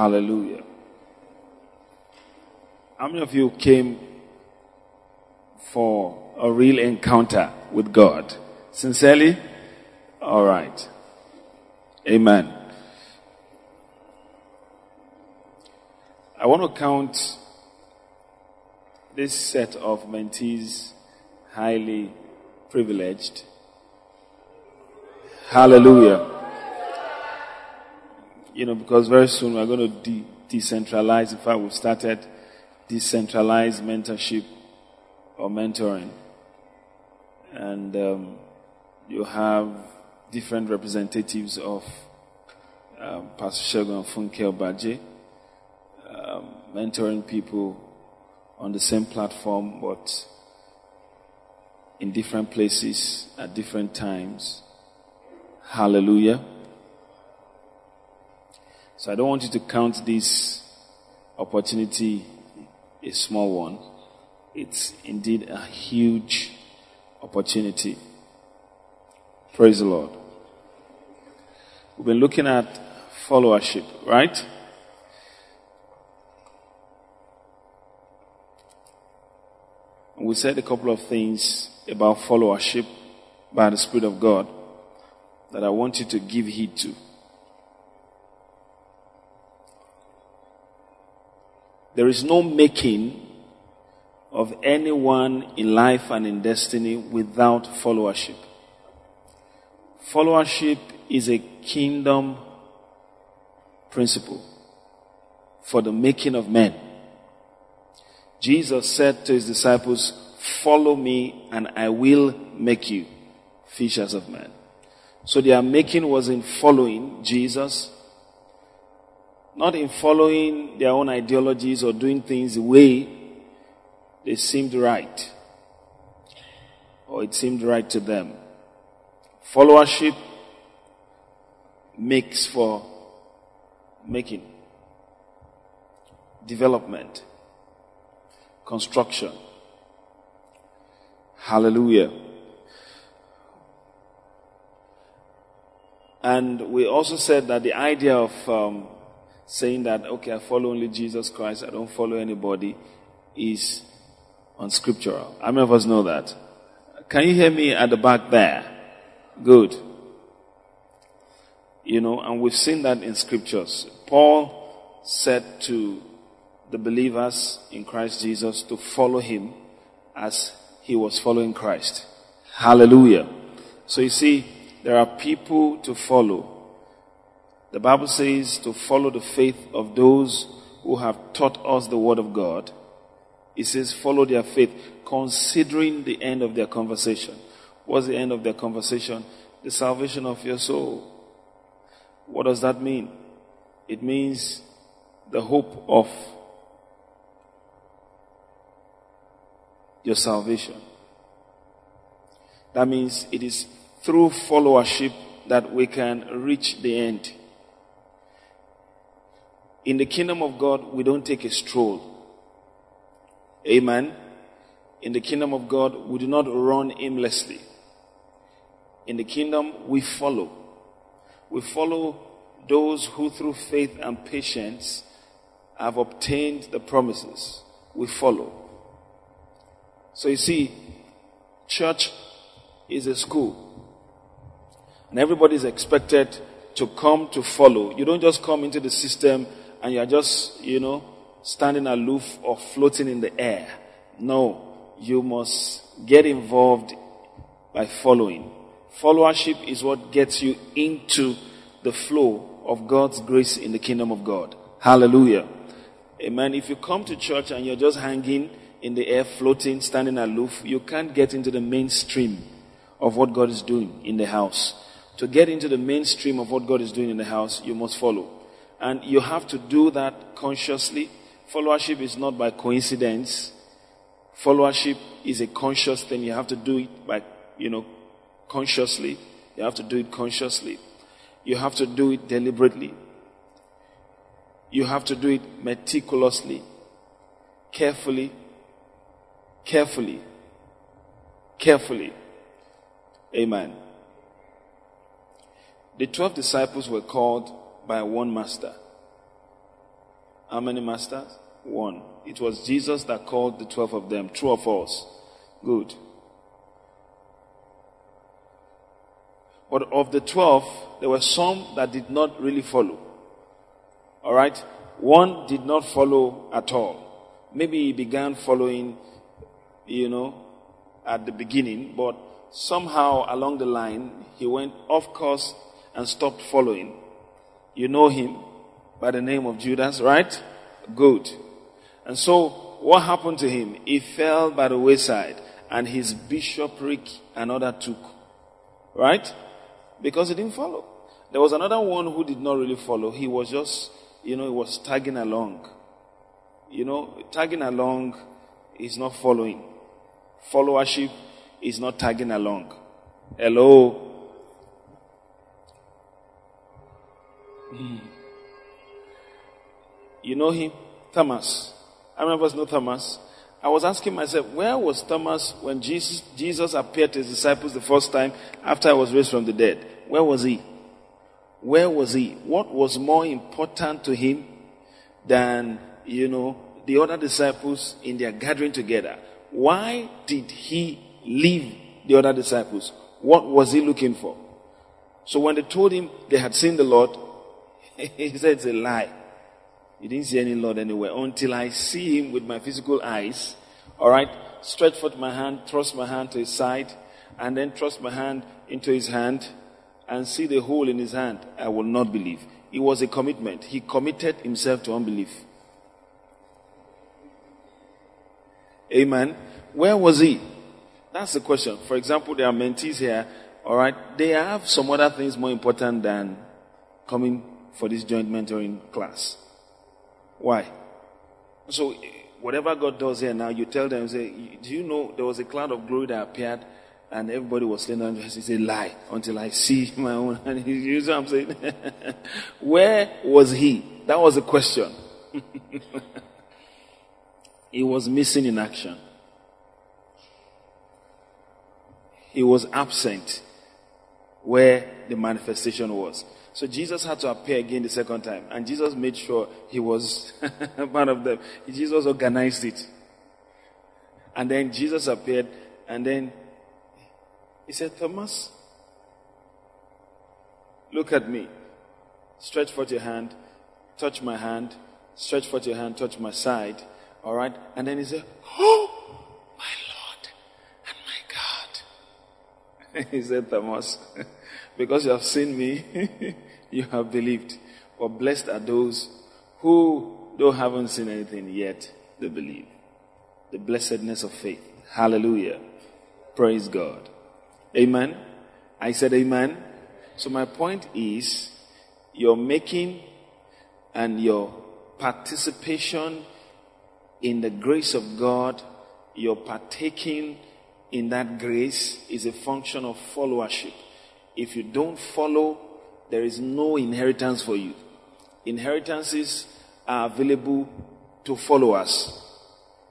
Hallelujah. How many of you came for a real encounter with God? Sincerely? All right. Amen. I want to count this set of mentees highly privileged. Hallelujah. You know, because very soon we're going to de- decentralize. In fact, we've started decentralized mentorship or mentoring. And um, you have different representatives of um, Pastor Segun Funke Obadje, um, mentoring people on the same platform but in different places at different times. Hallelujah. So I don't want you to count this opportunity a small one. It's indeed a huge opportunity. Praise the Lord. We've been looking at followership, right? We said a couple of things about followership by the Spirit of God that I want you to give heed to. There is no making of anyone in life and in destiny without followership. Followership is a kingdom principle for the making of men. Jesus said to his disciples, follow me and I will make you fishers of men. So their making was in following Jesus, not in following their own ideologies or doing things the way they seemed right or it seemed right to them. Followership makes for making, development, construction. Hallelujah. And we also said that the idea of um, saying that, okay, I follow only Jesus Christ, I don't follow anybody, is unscriptural. How many of us know that? Can you hear me at the back there? Good. You know, and we've seen that in scriptures. Paul said to the believers in Christ Jesus to follow him as he was following Christ. Hallelujah. So you see, there are people to follow. The Bible says to follow the faith of those who have taught us the word of God. It says follow their faith, considering the end of their conversation. What's the end of their conversation? The salvation of your soul. What does that mean? It means the hope of your salvation. That means it is through followership that we can reach the end. In the kingdom of God, we don't take a stroll. Amen. In the kingdom of God, we do not run aimlessly. In the kingdom, we follow. We follow those who through faith and patience have obtained the promises. We follow. So you see, church is a school. And everybody is expected to come to follow. You don't just come into the system and you're just, you know, standing aloof or floating in the air. No, you must get involved by following. Followership is what gets you into the flow of God's grace in the kingdom of God. Hallelujah. Amen. If you come to church and you're just hanging in the air, floating, standing aloof, you can't get into the mainstream of what God is doing in the house. To get into the mainstream of what God is doing in the house, you must follow. And you have to do that consciously. Followership is not by coincidence. Followership is a conscious thing. You have to do it by, you know, consciously. You have to do it consciously. You have to do it deliberately. You have to do it meticulously, carefully, carefully, carefully. Amen. The twelve disciples were called by one master. How many masters? One. It was Jesus that called the twelve of them. True or false? Good. But of the twelve, there were some that did not really follow. Alright? One did not follow at all. Maybe he began following, you know, at the beginning, but somehow along the line, he went off course and stopped following. You know him by the name of Judas, right? Good. And so, what happened to him? He fell by the wayside and his bishopric another took. Right? Because he didn't follow. There was another one who did not really follow. He was just, you know, he was tagging along. You know, tagging along is not following. Followership is not tagging along. Hello? Hmm. You know him? Thomas. I remember know Thomas. I was asking myself, where was Thomas when Jesus, Jesus appeared to his disciples the first time after I was raised from the dead? Where was he? Where was he? What was more important to him than, you know, the other disciples in their gathering together? Why did he leave the other disciples? What was he looking for? So when they told him they had seen the Lord, he said it's a lie. You didn't see any Lord anywhere until I see him with my physical eyes. All right. Stretch forth my hand, thrust my hand to his side, and then thrust my hand into his hand and see the hole in his hand. I will not believe. It was a commitment. He committed himself to unbelief. Amen. Where was he? That's the question. For example, there are mentees here. All right. They have some other things more important than coming for this joint mentoring class. Why? So, whatever God does here now, you tell them, say, do you know there was a cloud of glory that appeared and everybody was standing on He said, lie until I see my own. And you know what I'm saying? Where was he? That was the question. he was missing in action. He was absent where the manifestation was. So Jesus had to appear again the second time. And Jesus made sure he was part of them. Jesus organized it. And then Jesus appeared and then he said, Thomas, look at me. Stretch forth your hand, touch my hand, stretch forth your hand, touch my side. All right? And then he said, Oh, my Lord and my God. he said, Thomas, because you have seen me, you have believed. But blessed are those who, though haven't seen anything yet, they believe. The blessedness of faith. Hallelujah. Praise God. Amen. I said amen. So my point is, your making and your participation in the grace of God, your partaking in that grace is a function of followership. If you don't follow, there is no inheritance for you. Inheritances are available to followers.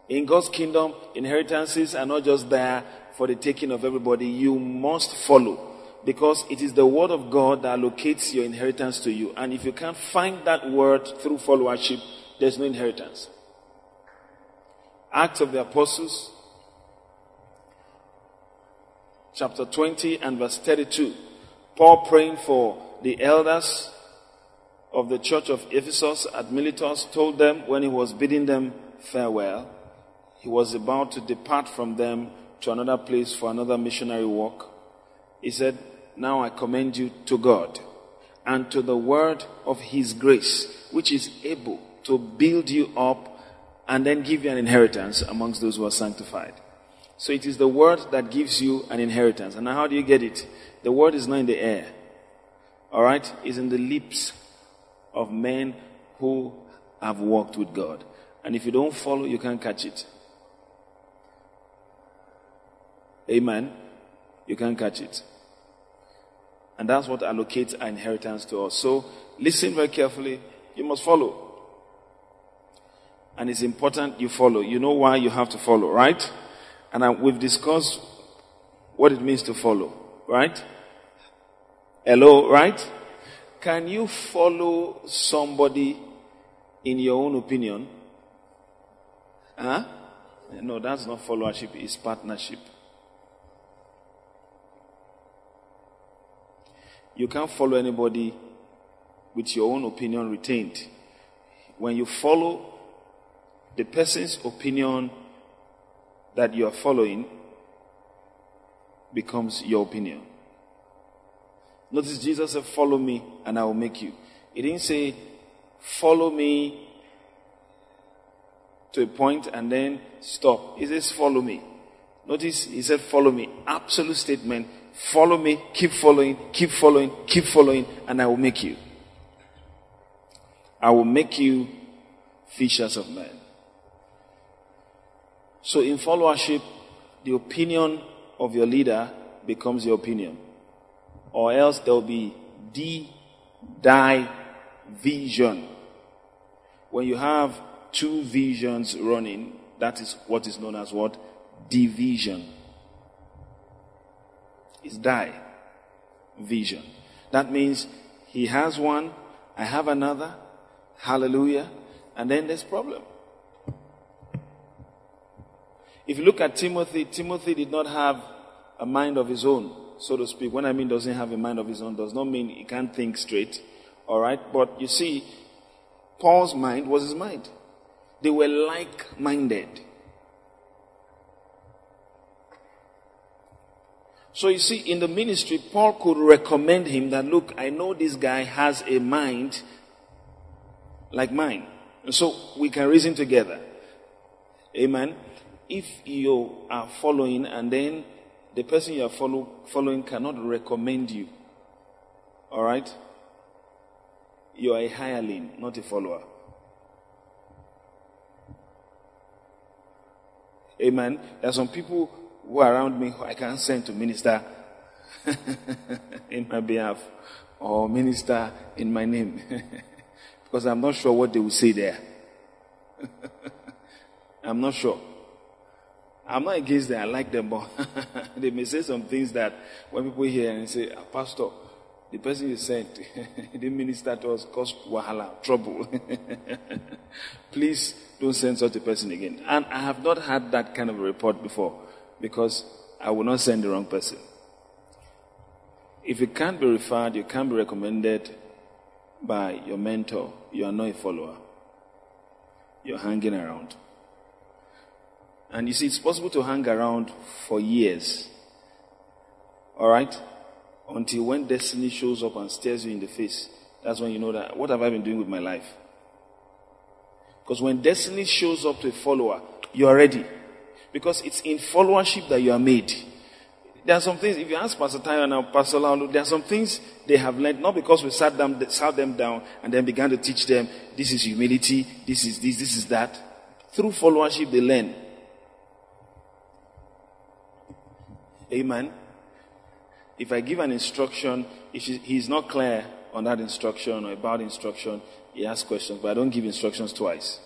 In God's kingdom, inheritances are not just there for the taking of everybody. You must follow because it is the word of God that allocates your inheritance to you. And if you can't find that word through followership, there's no inheritance. Acts of the Apostles, chapter 20 and verse 32. Paul praying for the elders of the church of Ephesus at Miletus told them when he was bidding them farewell, he was about to depart from them to another place for another missionary work. He said, Now I commend you to God and to the word of his grace, which is able to build you up and then give you an inheritance amongst those who are sanctified. So it is the word that gives you an inheritance. And how do you get it? The word is not in the air. Alright? It's in the lips of men who have walked with God. And if you don't follow, you can't catch it. Amen. You can't catch it. And that's what allocates our inheritance to us. So listen very carefully. You must follow. And it's important you follow. You know why you have to follow, right? And I, we've discussed what it means to follow, right? Hello, right? Can you follow somebody in your own opinion. Huh? No, that's not followership, it's partnership. You can't follow anybody with your own opinion retained. When you follow the person's opinion that you are following, becomes your opinion. Notice Jesus said, Follow me and I will make you. He didn't say, Follow me to a point and then stop. He says, Follow me. Notice he said, Follow me. Absolute statement. Follow me, keep following, keep following, keep following, and I will make you. I will make you fishers of men. So in followership, the opinion of your leader becomes your opinion. Or else there will be D, die, vision. When you have two visions running, that is what is known as what? Division. It's die. Vision. That means he has one, I have another. Hallelujah. And then there's problem. If you look at Timothy, Timothy did not have a mind of his own, so to speak. When I mean doesn't have a mind of his own, does not mean he can't think straight. Alright? But you see, Paul's mind was his mind. They were like minded. So you see, in the ministry, Paul could recommend him that, look, I know this guy has a mind like mine. And so we can reason together. Amen. If you are following and then the person you are follow, following cannot recommend you, all right? You are a hireling, not a follower. Amen. There are some people who are around me who I can't send to minister in my behalf or minister in my name because I'm not sure what they will say there. I'm not sure. I'm not against them. I like them, but they may say some things that when people hear and say, ah, Pastor, the person you sent, didn't minister to us, caused wahala, trouble. Please don't send such a person again. And I have not had that kind of a report before because I will not send the wrong person. If you can't be referred, you can't be recommended by your mentor, you are not a follower. You're hanging around. And you see, it's possible to hang around for years. Alright? Until when destiny shows up and stares you in the face. That's when you know that, what have I been doing with my life? Because when destiny shows up to a follower, you're ready. Because it's in followership that you are made. There are some things, if you ask Pastor Tayo and Pastor Laulu, there are some things they have learned, not because we sat them, sat them down and then began to teach them, this is humility, this is this, this is that. Through followership, they learn. Amen. If I give an instruction, if he's not clear on that instruction or about instruction, he asks questions, but I don't give instructions twice.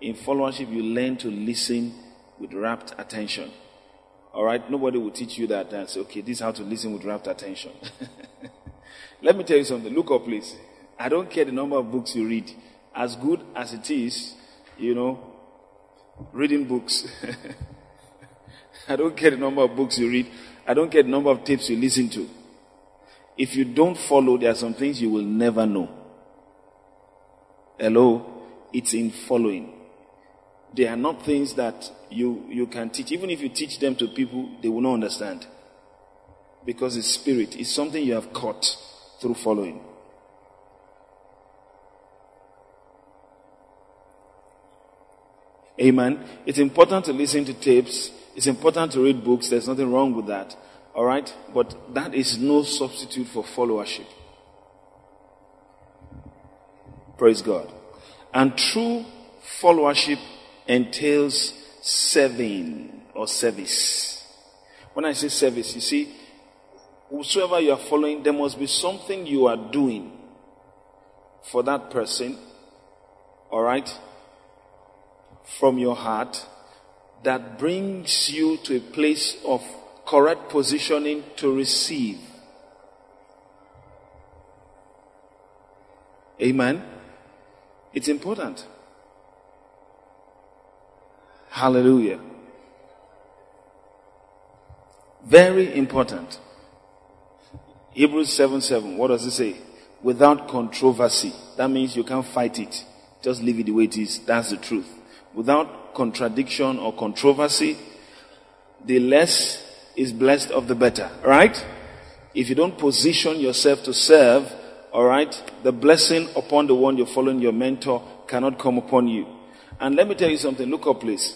In followership, you learn to listen with rapt attention. All right? Nobody will teach you that and say, okay, this is how to listen with rapt attention. Let me tell you something. Look up, please. I don't care the number of books you read. As good as it is, you know, reading books. I don't care the number of books you read. I don't care the number of tapes you listen to. If you don't follow, there are some things you will never know. Hello? It's in following. They are not things that you, you can teach. Even if you teach them to people, they will not understand. Because it's spirit. It's something you have caught through following. Amen. It's important to listen to tapes it's important to read books. There's nothing wrong with that. All right? But that is no substitute for followership. Praise God. And true followership entails serving or service. When I say service, you see, whosoever you are following, there must be something you are doing for that person. All right? From your heart that brings you to a place of correct positioning to receive. Amen. It's important. Hallelujah. Very important. Hebrews 7 7. What does it say? Without controversy. That means you can't fight it. Just leave it the way it is. That's the truth. Without contradiction or controversy, the less is blessed of the better. Right? If you don't position yourself to serve, alright, the blessing upon the one you're following, your mentor, cannot come upon you. And let me tell you something. Look up, please.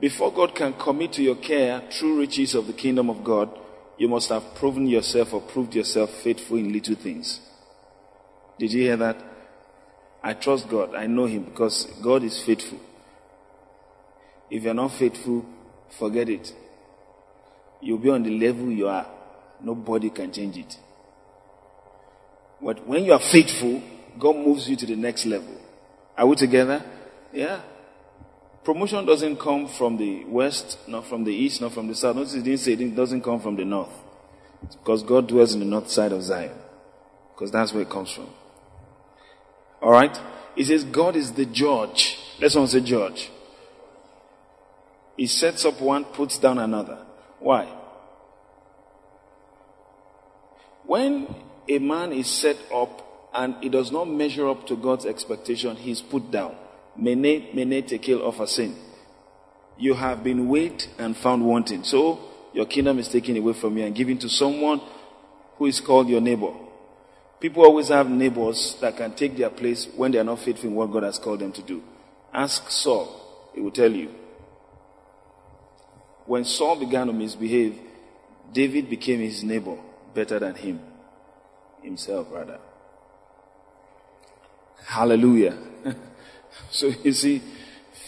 Before God can commit to your care true riches of the kingdom of God, you must have proven yourself or proved yourself faithful in little things. Did you hear that? I trust God. I know Him because God is faithful. If you're not faithful, forget it. You'll be on the level you are. Nobody can change it. But when you are faithful, God moves you to the next level. Are we together? Yeah. Promotion doesn't come from the west, not from the east, not from the south. Notice he didn't say it doesn't come from the north. It's because God dwells in the north side of Zion. Because that's where it comes from. Alright? He says God is the judge. Let's not say judge. He sets up one, puts down another. Why? When a man is set up and he does not measure up to God's expectation, he's put down. Mene, mene, tekel upharsin. You have been weighed and found wanting. So, your kingdom is taken away from you and given to someone who is called your neighbor. People always have neighbors that can take their place when they are not faithful in what God has called them to do. Ask Saul, he will tell you. When Saul began to misbehave, David became his neighbor better than him. Himself, rather. Hallelujah. So you see,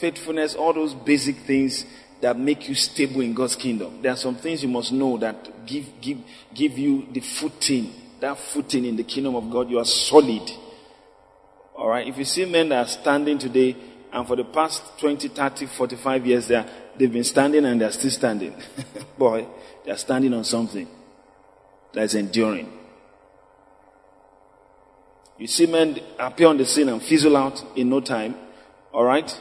faithfulness, all those basic things that make you stable in God's kingdom. There are some things you must know that give, give, give you the footing, that footing in the kingdom of God. You are solid. Alright. If you see men that are standing today and for the past 20, 30, 45 years there, they've been standing and they're still standing. Boy, they're standing on something that's enduring. You see men appear on the scene and fizzle out in no time. All right?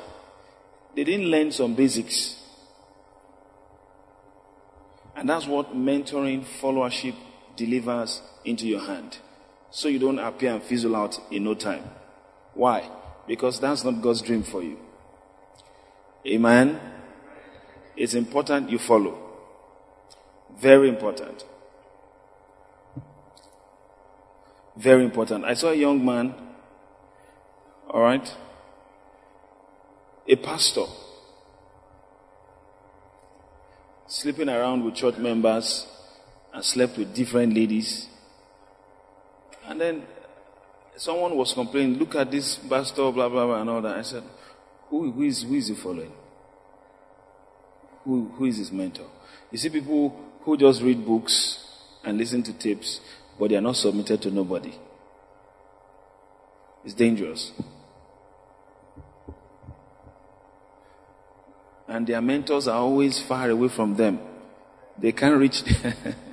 They didn't learn some basics. And that's what mentoring, followership delivers into your hand. So you don't appear and fizzle out in no time. Why? Because that's not God's dream for you. Amen. It's important you follow. Very important. Very important. I saw a young man, all right, a pastor, sleeping around with church members and slept with different ladies. And then someone was complaining, look at this pastor, blah, blah, blah, and all that. I said, who, who, is, who is he following? Who, who is his mentor? You see people who just read books and listen to tapes but they are not submitted to nobody. It's dangerous. And their mentors are always far away from them. They can't reach,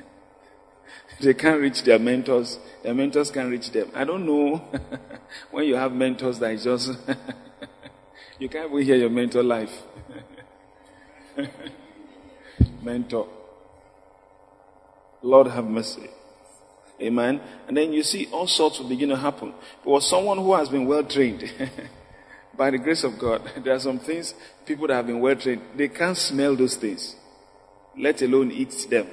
they can't reach their mentors. Their mentors can't reach them. I don't know when you have mentors that just, you can't even hear your mentor life. mentor. Lord have mercy. Amen. And then you see all sorts will begin to happen. But someone who has been well trained, by the grace of God, there are some things, people that have been well trained, they can't smell those things, let alone eat them.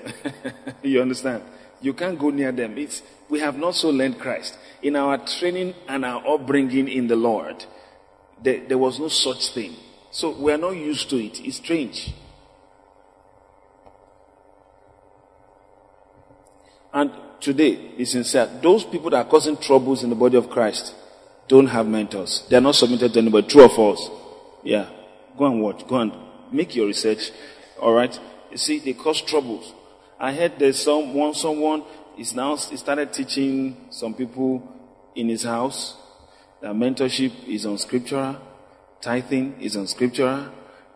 you understand? You can't go near them. It's, we have not so learned Christ. In our training and our upbringing in the Lord, there, there was no such thing. So we are not used to it. It's strange. And today, be sincere. Those people that are causing troubles in the body of Christ don't have mentors. They are not submitted to anybody. True or false? Yeah. Go and watch. Go and make your research. Alright? You see, they cause troubles. I heard there's someone, someone is now, started teaching some people in his house that mentorship is unscriptural, tithing is unscriptural,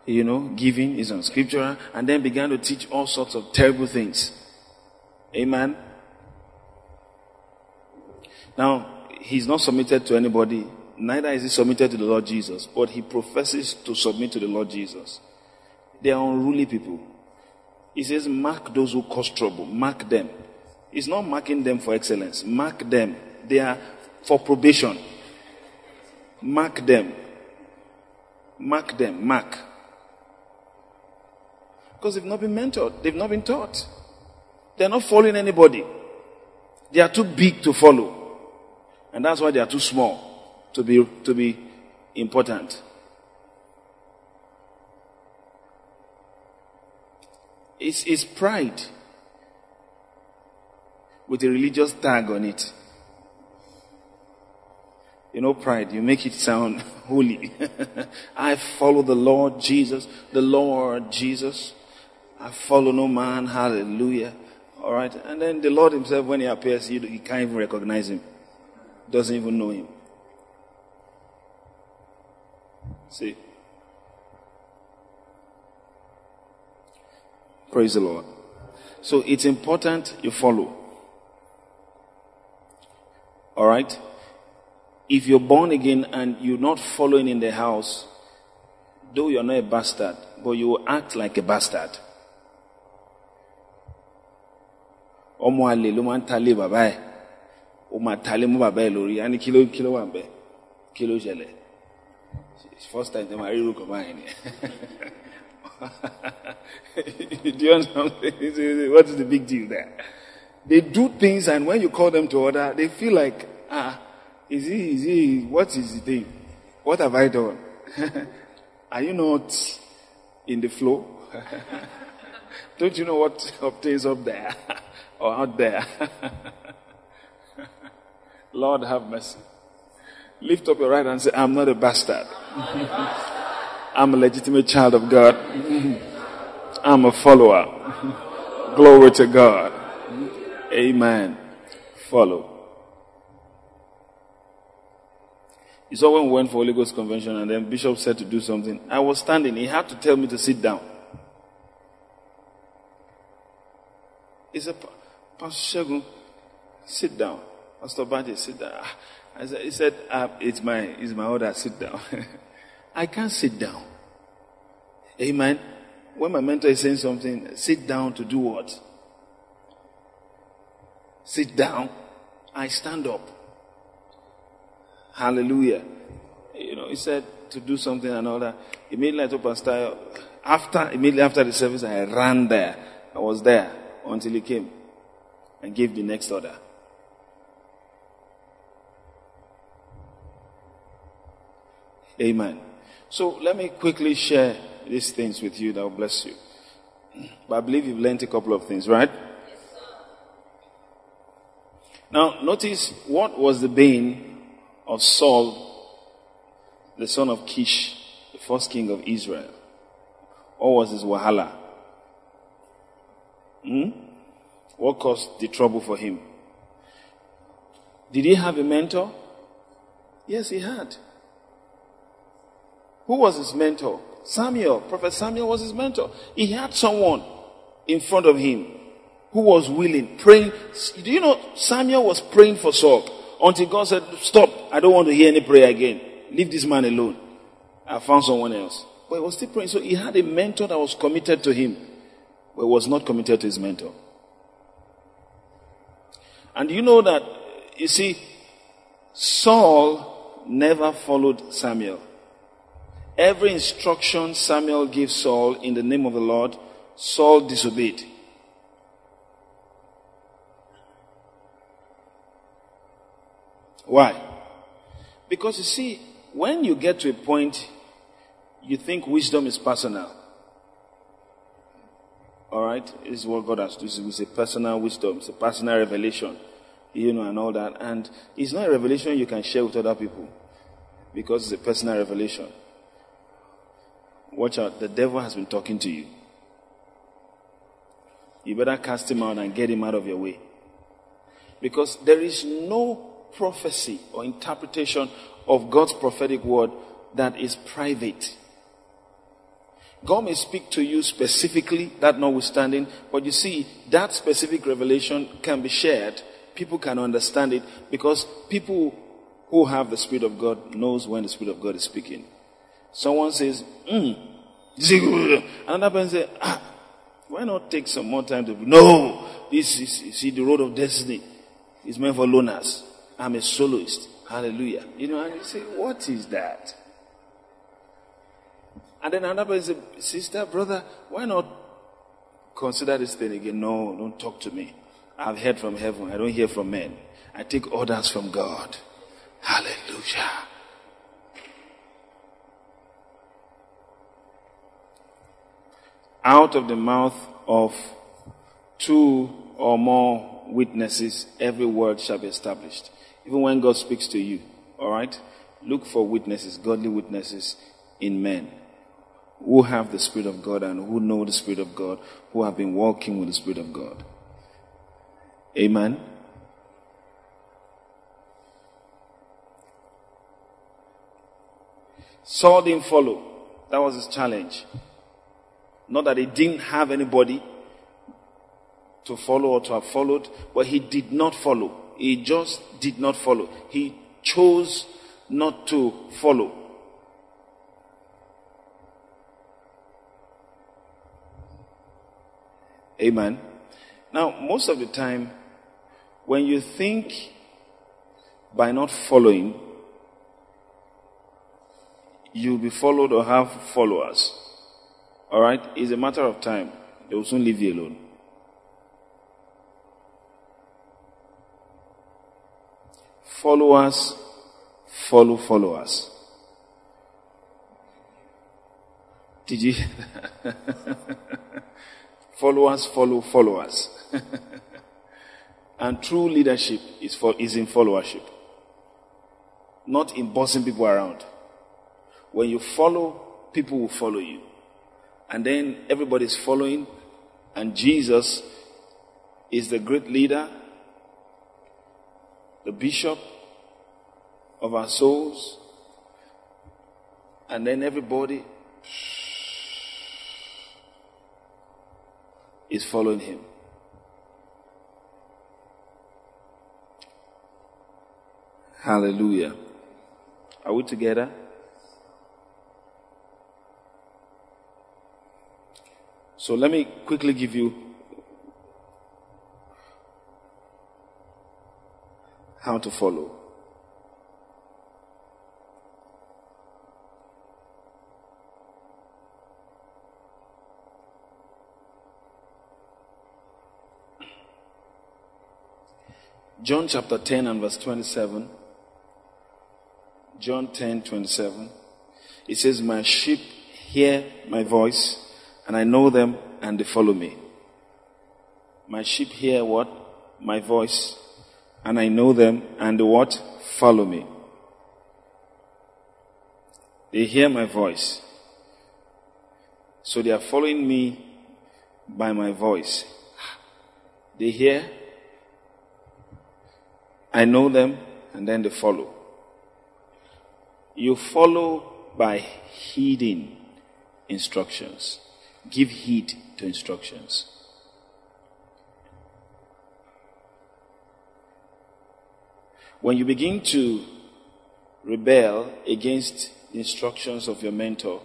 you know, giving is unscriptural, and then began to teach all sorts of terrible things. Amen. Now, he's not submitted to anybody, neither is he submitted to the Lord Jesus, but he professes to submit to the Lord Jesus. They are unruly people. He says, mark those who cause trouble. Mark them. He's not marking them for excellence. Mark them. They are for probation. Mark them. Mark them. Mark. Because they've not been mentored. They've not been taught. They're not following anybody. They are too big to follow. And that's why they are too small to be, to be important. It's, it's pride with a religious tag on it. You know, pride, you make it sound holy. I follow the Lord Jesus, the Lord Jesus. I follow no man, hallelujah. All right. And then the Lord Himself, when He appears, you, you can't even recognize Him, doesn't even know Him. See? Praise the Lord. So it's important you follow. Alright? If you're born again and you're not following in the house, though you're not a bastard, but you act like a bastard. ọmọ àlè ló máa ń talé bàbá ẹ̀ ó máa lórí á ní first time máa kan báyìí ni do you understand what is the big deal there they do things and when you call them to order they feel like ah is he is he what is the thing what have I done are you not in the flow don't you know what obtains up there or out there. Lord have mercy. Lift up your right hand and say, I'm not a bastard. I'm a legitimate child of God. I'm a follower. Glory to God. Amen. Follow. You saw when we went for Holy Ghost Convention and then Bishop said to do something. I was standing. He had to tell me to sit down. He said, Pastor Segun, sit down. Pastor Bante, sit down. I said, he said, uh, it's my, it's my order, sit down. I can't sit down. Amen. When my mentor is saying something, sit down to do what? Sit down. I stand up. Hallelujah. You know, he said to do something and all that. Immediately I after, immediately after the service, I ran there. I was there until he came and gave the next order. Amen. So let me quickly share these things with you that will bless you. But I believe you've learned a couple of things, right? Now, notice what was the bane of Saul, the son of Kish, the first king of Israel? Or was his wahala? Hmm? What caused the trouble for him? Did he have a mentor? Yes, he had. Who was his mentor? Samuel. Prophet Samuel was his mentor. He had someone in front of him who was willing, praying. Do you know Samuel was praying for Saul until God said, Stop, I don't want to hear any prayer again. Leave this man alone. I found someone else. But he was still praying. So he had a mentor that was committed to him, but was not committed to his mentor. And you know that, you see, Saul never followed Samuel. Every instruction Samuel gave Saul in the name of the Lord, Saul disobeyed. Why? Because you see, when you get to a point, you think wisdom is personal. Alright? This is what God has to do. It's a personal wisdom. It's a personal revelation you know, and all that. And it's not a revelation you can share with other people because it's a personal revelation. Watch out, the devil has been talking to you. You better cast him out and get him out of your way. Because there is no prophecy or interpretation of God's prophetic word that is private. God may speak to you specifically, that notwithstanding, but you see, that specific revelation can be shared people can understand it because people who have the Spirit of God knows when the Spirit of God is speaking. Someone says, mm. Another person says, ah, why not take some more time to, no, this is, see, the road of destiny is meant for loners. I'm a soloist. Hallelujah. You know, and you say, what is that? And then another person says, sister, brother, why not consider this thing again? No, don't talk to me. I've heard from heaven. I don't hear from men. I take orders from God. Hallelujah. Out of the mouth of two or more witnesses, every word shall be established. Even when God speaks to you, alright? Look for witnesses, godly witnesses in men who have the Spirit of God and who know the Spirit of God, who have been walking with the Spirit of God. Amen. Saul didn't follow. That was his challenge. Not that he didn't have anybody to follow or to have followed, but he did not follow. He just did not follow. He chose not to follow. Amen. Now, most of the time, when you think by not following, you'll be followed or have followers. Alright? It's a matter of time. They will soon leave you alone. Followers follow followers. Did you? followers follow followers. and true leadership is, for, is in followership, not in bossing people around. When you follow, people will follow you. And then everybody's following, and Jesus is the great leader, the bishop of our souls, and then everybody is following him. Hallelujah. Are we together? So let me quickly give you how to follow. John chapter 10 and verse 27. John 10, 27. It says, My sheep hear my voice and I know them and they follow me. My sheep hear what? My voice, and I know them and what? Follow me. They hear my voice. So they are following me by my voice. They hear, I know them, and then they follow. You follow by heeding instructions. Give heed to instructions. When you begin to rebel against the instructions of your mentor,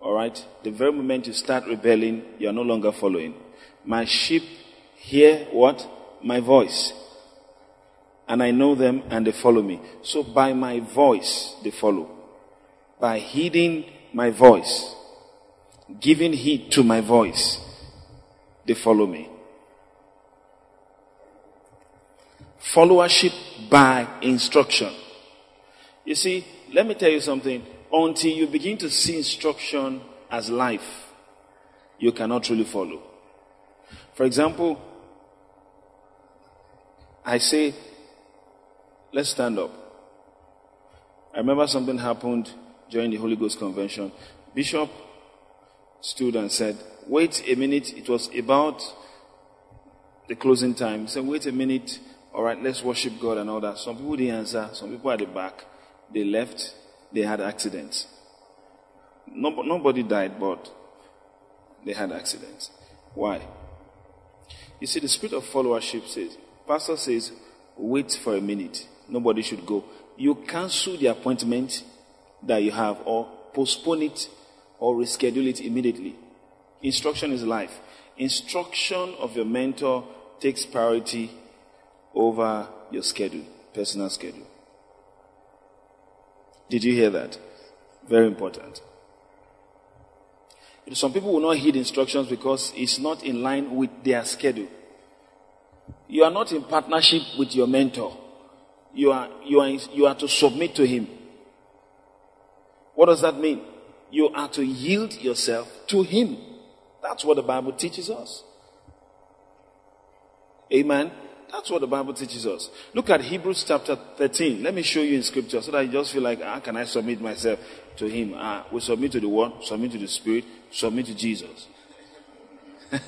all right, the very moment you start rebelling, you are no longer following. My sheep hear what? My voice. And I know them and they follow me. So by my voice, they follow. By heeding my voice, giving heed to my voice, they follow me. Followership by instruction. You see, let me tell you something. Until you begin to see instruction as life, you cannot truly follow. For example, I say, let's stand up. I remember something happened during the Holy Ghost Convention. Bishop stood and said, Wait a minute. It was about the closing time. He said, Wait a minute. All right, let's worship God and all that. Some people didn't answer. Some people at the back, they left. They had accidents. No, nobody died, but they had accidents. Why? You see, the spirit of followership says, Pastor says, wait for a minute. Nobody should go. you cancel the appointment that you have or postpone it or reschedule it immediately. Instruction is life. Instruction of your mentor takes priority over your schedule, personal schedule. Did you hear that? Very important. Some people will not heed instructions because it's not in line with their schedule. You are not in partnership with your mentor. You are, you are, you are to submit to him. What does that mean? You are to yield yourself to him. That's what the Bible teaches us. Amen. That's what the Bible teaches us. Look at Hebrews chapter 13. Let me show you in scripture so that you just feel like, how can I submit myself to Him? Ah, we submit to the Word, submit to the Spirit, submit to Jesus.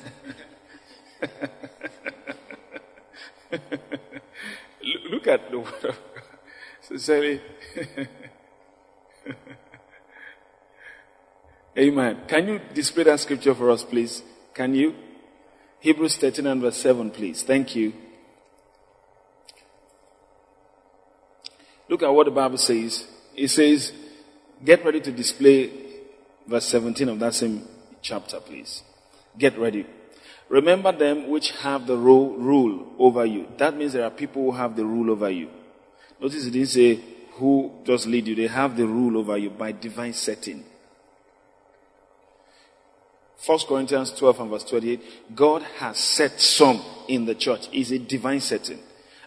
Look at the Word of God. Sincerely. Amen. Can you display that scripture for us, please? Can you? Hebrews 13 and verse 7, please. Thank you. Look at what the Bible says. It says, get ready to display verse 17 of that same chapter, please. Get ready. Remember them which have the rule over you. That means there are people who have the rule over you. Notice it didn't say who just lead you. They have the rule over you by divine setting. 1 Corinthians 12 and verse 28. God has set some in the church. It's a divine setting.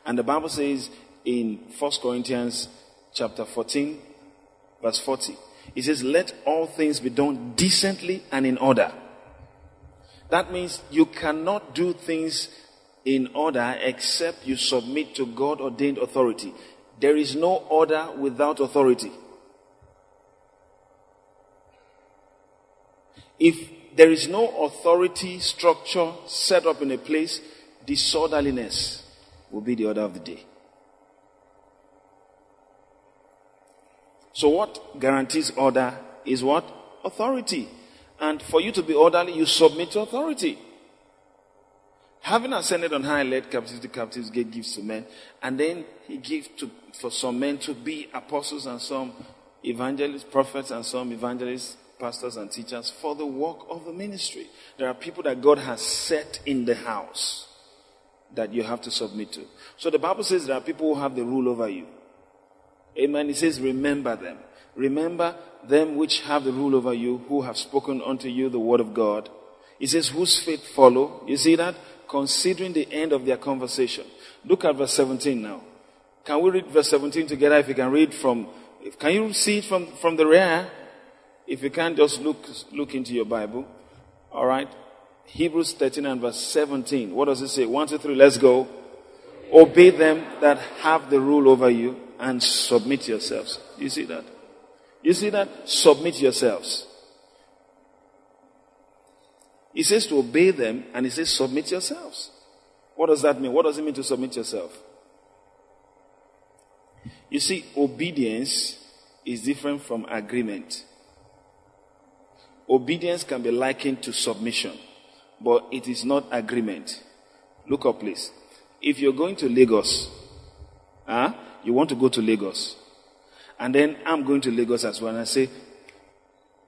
And the Bible says in 1 Corinthians chapter 14, verse 40. It says, Let all things be done decently and in order. That means you cannot do things in order except you submit to God ordained authority. There is no order without authority. If there is no authority structure set up in a place, disorderliness will be the order of the day. So what guarantees order is what? Authority. And for you to be orderly, you submit to authority. Having ascended on high, led captives to captives, gave gifts to men, and then he gave to for some men to be apostles and some evangelists, prophets, and some evangelists, pastors, and teachers for the work of the ministry. There are people that God has set in the house that you have to submit to. So the Bible says there are people who have the rule over you. Amen. It says, remember them. Remember them which have the rule over you, who have spoken unto you the word of God. It says, whose faith follow. You see that? Considering the end of their conversation. Look at verse 17 now. Can we read verse 17 together? If you can read from, can you see it from, from the rear? If you can't just look, look into your Bible. All right. Hebrews 13 and verse 17. What does it say? 1, 2, 3, let's go. Obey them that have the rule over you and submit yourselves. You see that? You see that? Submit yourselves. He says to obey them and he says submit yourselves. What does that mean? What does it mean to submit yourself? You see, obedience is different from agreement. Obedience can be likened to submission, but it is not agreement. Look up, please. If you're going to Lagos, huh, you want to go to Lagos. And then I'm going to Lagos as well. And I say,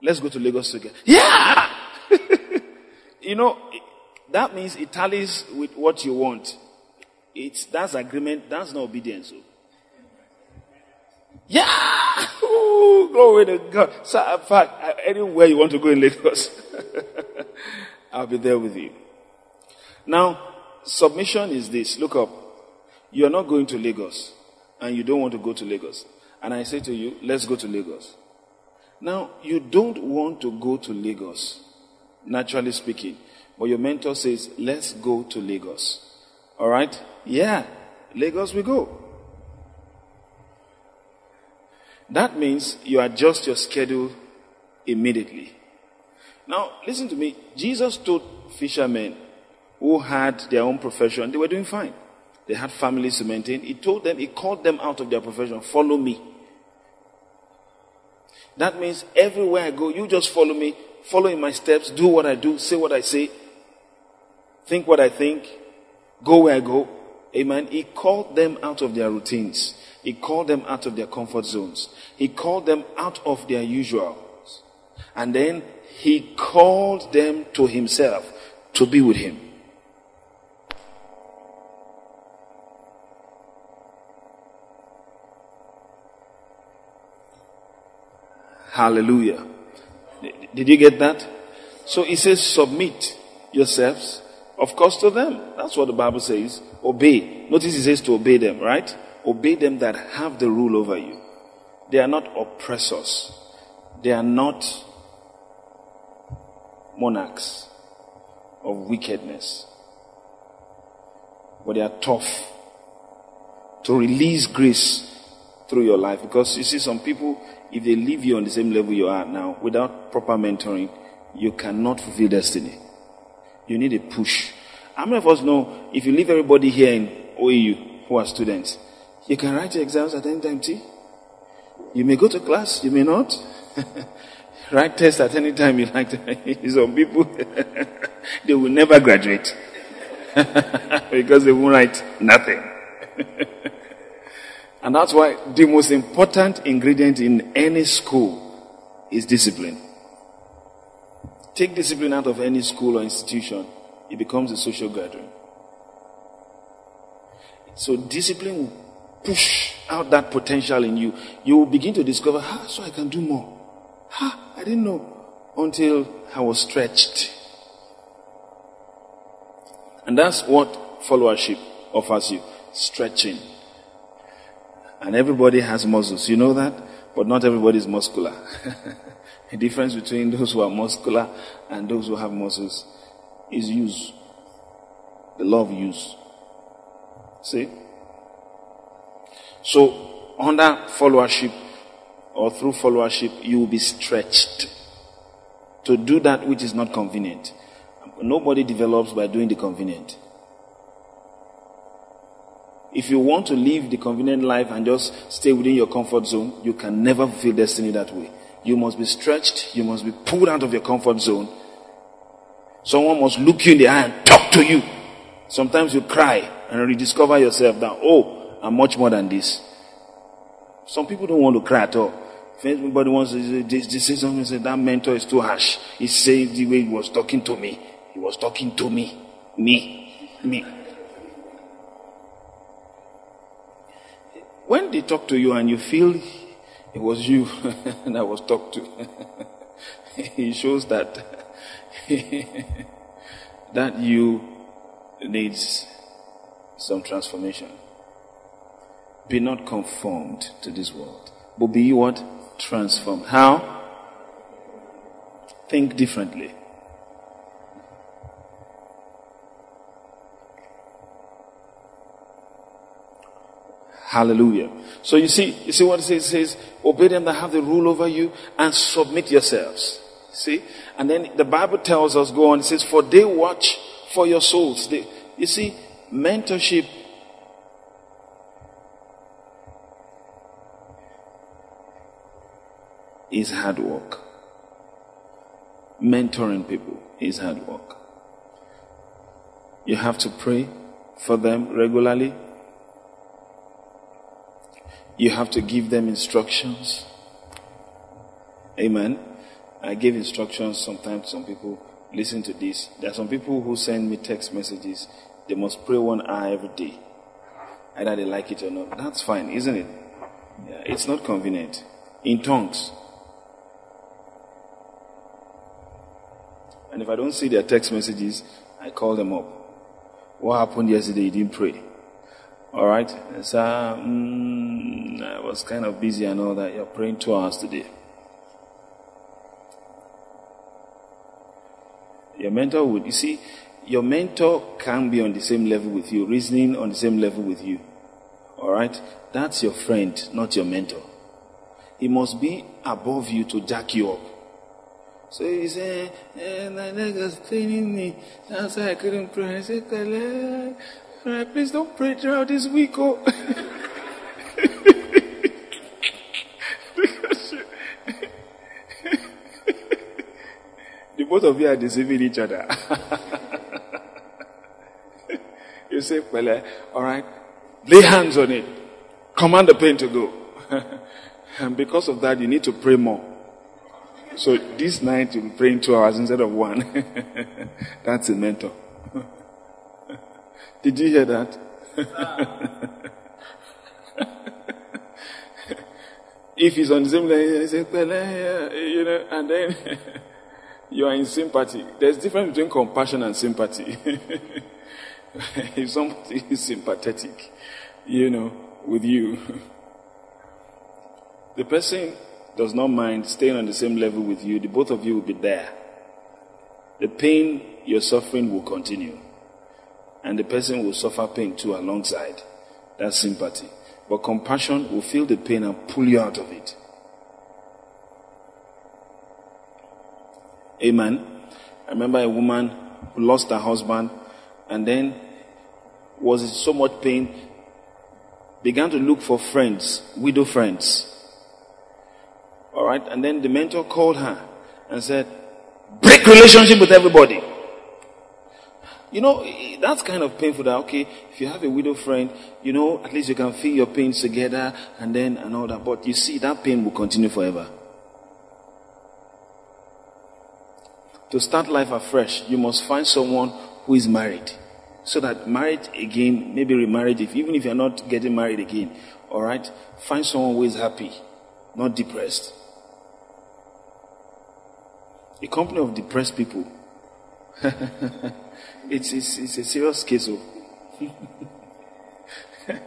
let's go to Lagos together. Yeah! you know, that means it tallies with what you want. It's, that's agreement. That's not obedience. Oh. Yeah! Ooh, glory to God. So, in fact, uh, anywhere you want to go in Lagos, I'll be there with you. Now, submission is this. Look up. You are not going to Lagos and you don't want to go to Lagos. And I say to you, let's go to Lagos. Now, you don't want to go to Lagos, naturally speaking. But your mentor says, let's go to Lagos. All right? Yeah, Lagos we go. That means you adjust your schedule immediately. Now, listen to me. Jesus told fishermen who had their own profession, they were doing fine. They had families to maintain. He told them, he called them out of their profession, follow me. That means everywhere I go, you just follow me, follow in my steps, do what I do, say what I say, think what I think, go where I go. Amen. He called them out of their routines. He called them out of their comfort zones. He called them out of their usuals. And then he called them to himself to be with him. Hallelujah. Did you get that? So he says, submit yourselves, of course, to them. That's what the Bible says. Obey. Notice he says to obey them, right? Obey them that have the rule over you. They are not oppressors. They are not monarchs of wickedness. But they are tough to release grace through your life. Because you see, some people, if they leave you on the same level you are now without proper mentoring, you cannot fulfill destiny. You need a push. How many of us know if you leave everybody here in OAU who are students, you can write your exams at any time, T? You may go to class, you may not. write tests at any time you like to. Some people, they will never graduate. because they won't write nothing. And that's why the most important ingredient in any school is discipline. Take discipline out of any school or institution, it becomes a social gathering. So discipline push out that potential in you. You will begin to discover, ah, so I can do more. Ah, I didn't know until I was stretched. And that's what followership offers you. Stretching. And everybody has muscles. You know that? But not everybody is muscular. the difference between those who are muscular and those who have muscles is use. The love use. See? So, under followership or through followership, you will be stretched to do that which is not convenient. Nobody develops by doing the convenient. If you want to live the convenient life and just stay within your comfort zone, you can never fulfill destiny that way. You must be stretched. You must be pulled out of your comfort zone. Someone must look you in the eye and talk to you. Sometimes you cry and rediscover yourself that, oh, I'm much more than this. Some people don't want to cry at all. If anybody wants to say something, say that mentor is too harsh. He said the way he was talking to me. He was talking to me. Me. Me. When they talk to you and you feel it was you that was talked to, it shows that that you needs some transformation. Be not conformed to this world, but be what? Transformed. How? Think differently. Hallelujah. So you see, you see what it says? It says, obey them that have the rule over you and submit yourselves. See? And then the Bible tells us, go on, it says, for they watch for your souls. They, you see, mentorship is hard work. Mentoring people is hard work. You have to pray for them regularly. You have to give them instructions. Amen. I give instructions sometimes some people listen to this. There are some people who send me text messages. They must pray one hour every day. Either they like it or not. That's fine, isn't it? Yeah, it's not convenient. In tongues. And if I don't see their text messages, I call them up. What happened yesterday? You didn't pray. All right. So um, I was kind of busy and all that. You're praying two hours today. Your mentor would, you see, your mentor can be on the same level with you, reasoning on the same level with you. All right. That's your friend, not your mentor. He must be above you to jack you up. So he said, eh, my leg was paining me. That's why I couldn't pray. I said, Right, please don't pray throughout this week. Oh. the both of you are deceiving each other. you say, well, all right, lay hands on it. Command the pain to go. and because of that, you need to pray more. So this night you'll be praying two hours instead of one. That's a mentor. Did you hear that? if he's on the same line, he says, you know, and then you are in sympathy. There's difference between compassion and sympathy. if somebody is sympathetic, you know, with you, the person does not mind staying on the same level with you. The both of you will be there. The pain you're suffering will continue. And the person will suffer pain too alongside. That's sympathy. But compassion will feel the pain and pull you out of it. Amen. I remember a woman who lost her husband and then was in so much pain, began to look for friends, widow friends. Alright, and then the mentor called her and said, break relationship with everybody. You know, that's kind of painful that, okay, if you have a widow friend, you know, at least you can feel your pains together and then and all that. But you see, that pain will continue forever. To start life afresh, you must find someone who is married. So that marriage again, maybe remarriage, if, even if you're not getting married again, alright, find someone who is happy, not depressed. A company of depressed people. it's, it's, it's a serious case of oh.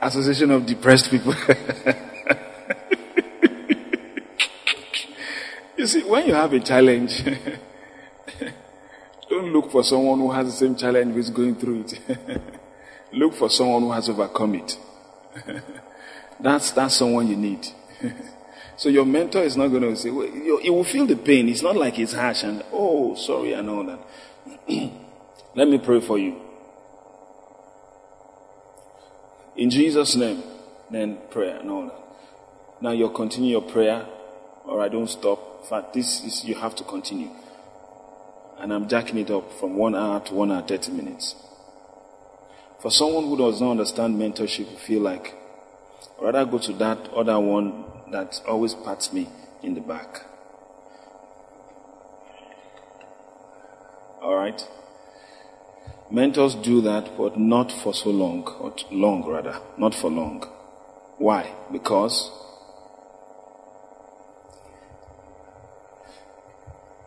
association of depressed people. you see, when you have a challenge, don't look for someone who has the same challenge who is going through it. look for someone who has overcome it. that's, that's someone you need. So your mentor is not going to say, well, he will feel the pain. It's not like it's harsh and, oh, sorry, and all that. Let me pray for you. In Jesus' name, then prayer and all that. Now you'll continue your prayer, or I don't stop. In fact, this is, you have to continue and I'm jacking it up from one hour to one hour, 30 minutes. For someone who does not understand mentorship, you feel like, rather go to that other one that always pats me in the back. Alright? Mentors do that, but not for so long, or long rather, not for long. Why? Because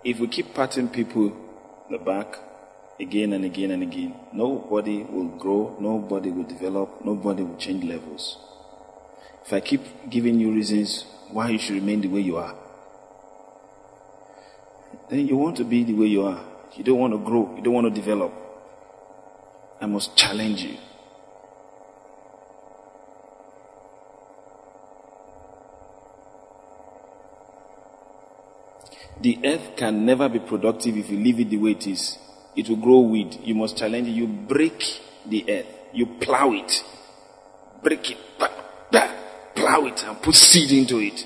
if we keep patting people the back again and again and again, nobody will grow, nobody will develop, nobody will change levels. If I keep giving you reasons why you should remain the way you are, then you want to be the way you are. You don't want to grow, you don't want to develop. I must challenge you. The earth can never be productive if you leave it the way it is. It will grow weed. You must challenge it. You break the earth. You plow it. Break it. Bah, bah, plow it and put seed into it.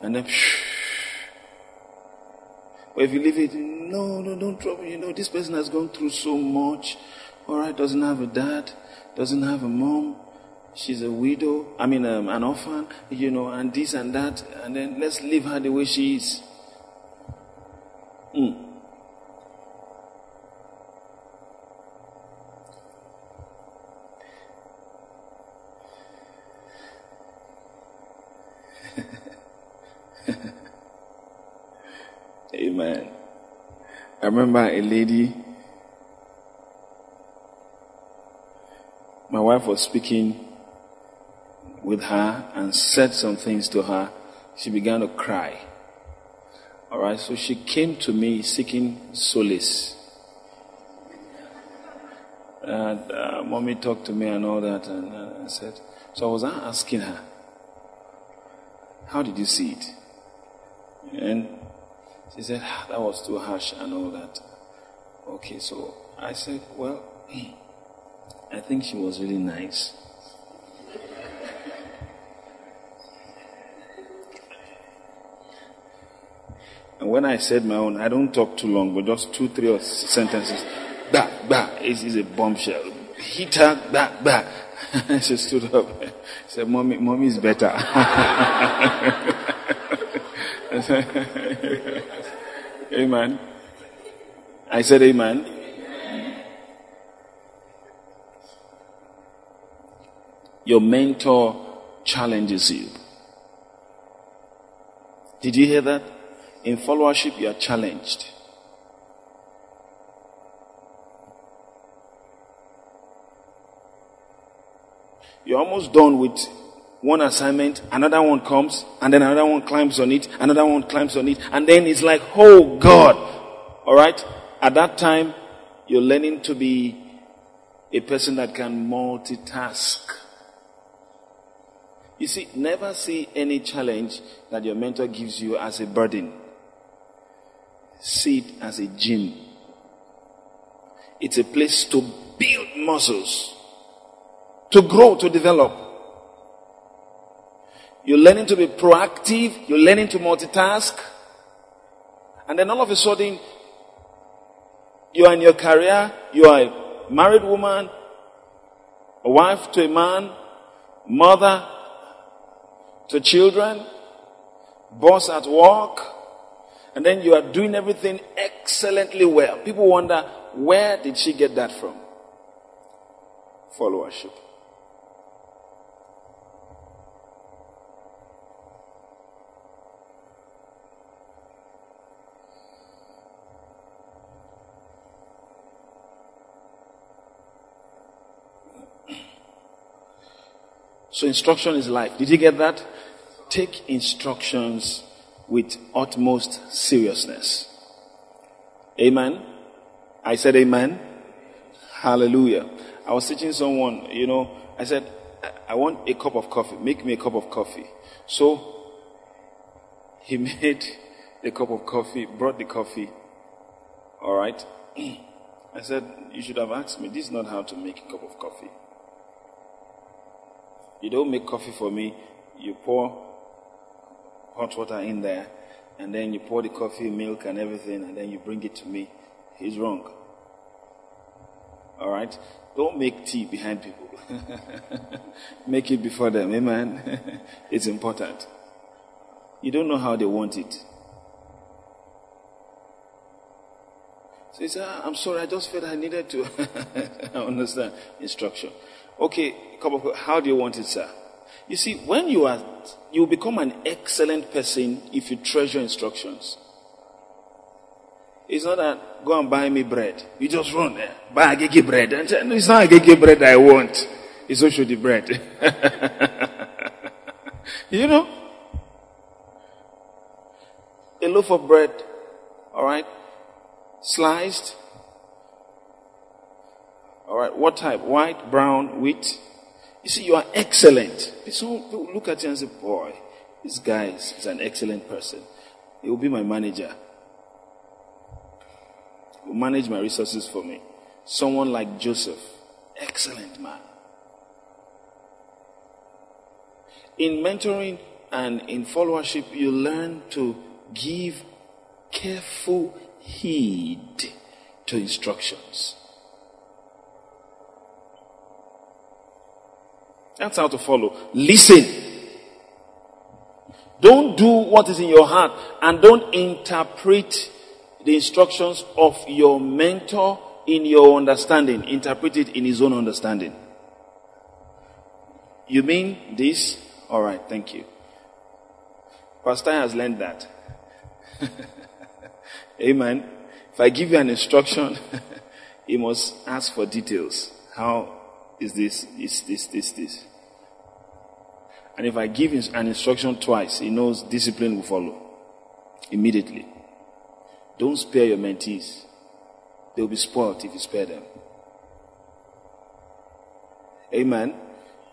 And then, shh. But if you leave it, no, no, don't trouble. You know, this person has gone through so much. Alright, doesn't have a dad, doesn't have a mom. She's a widow. I mean, um, an orphan, you know, and this and that. And then let's leave her the way she is. Mm. Amen. I remember a lady, my wife was speaking with her and said some things to her. She began to cry. Alright, so she came to me seeking solace. And uh, mommy talked to me and all that, and uh, I said, so I was asking her, how did you see it? And she said, ah, that was too harsh and all that. Okay, so I said, well, I think she was really nice. And when I said my own, I don't talk too long, but just two, three sentences. Bah, bah, it is a bombshell. Hit her, bah, bah. she stood up. She said, Mommy, mommy is better. amen. I said, Amen. Your mentor challenges you. Did you hear that? In followership, you are challenged. You're almost done with one assignment, another one comes, and then another one climbs on it, another one climbs on it, and then it's like, oh God. Alright? At that time, you're learning to be a person that can multitask. You see, never see any challenge that your mentor gives you as a burden. See it as a gym. It's a place to build muscles, to grow, to develop. You're learning to be proactive, you're learning to multitask, and then all of a sudden, you are in your career, you are a married woman, a wife to a man, mother to children, boss at work, and then you are doing everything excellently well. People wonder, where did she get that from? Followership. So instruction is life. Did you get that? Take instructions with utmost seriousness. Amen. I said amen. Hallelujah. I was teaching someone, you know, I said, I want a cup of coffee. Make me a cup of coffee. So he made a cup of coffee, brought the coffee. All right. I said, You should have asked me. This is not how to make a cup of coffee. You don't make coffee for me. You pour hot water in there, and then you pour the coffee, milk, and everything, and then you bring it to me. He's wrong. All right? Don't make tea behind people. make it before them. Amen. it's important. You don't know how they want it. So he said, ah, I'm sorry, I just felt I needed to understand instruction. Okay, how do you want it, sir? You see, when you are, you become an excellent person if you treasure instructions. It's not that go and buy me bread. You just run there, buy Agege bread. And say, no, it's not Agege bread I want. It's also the bread. you know? A loaf of bread, alright, sliced, all right, what type? White, brown, wheat? You see, you are excellent. So look at you and say, boy, this guy is, is an excellent person. He will be my manager. He will manage my resources for me. Someone like Joseph, excellent man. In mentoring and in followership, you learn to give careful heed to instructions. That's how to follow. Listen. Don't do what is in your heart and don't interpret the instructions of your mentor in your understanding. Interpret it in his own understanding. You mean this? Alright, thank you. Pastor has learned that. Amen. If I give you an instruction, you must ask for details. How is this, is this, this, this? And if I give an instruction twice, he knows discipline will follow immediately. Don't spare your mentees. They'll be spoiled if you spare them. Amen.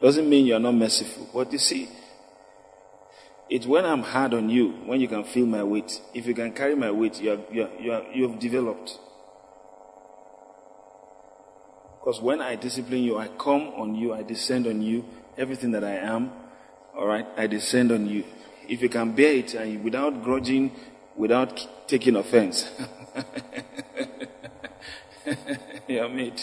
Doesn't mean you're not merciful. But you see, it's when I'm hard on you, when you can feel my weight. If you can carry my weight, you, are, you, are, you, are, you have developed. Because when I discipline you, I come on you, I descend on you, everything that I am, all right? I descend on you. If you can bear it and without grudging, without taking offense, you are made.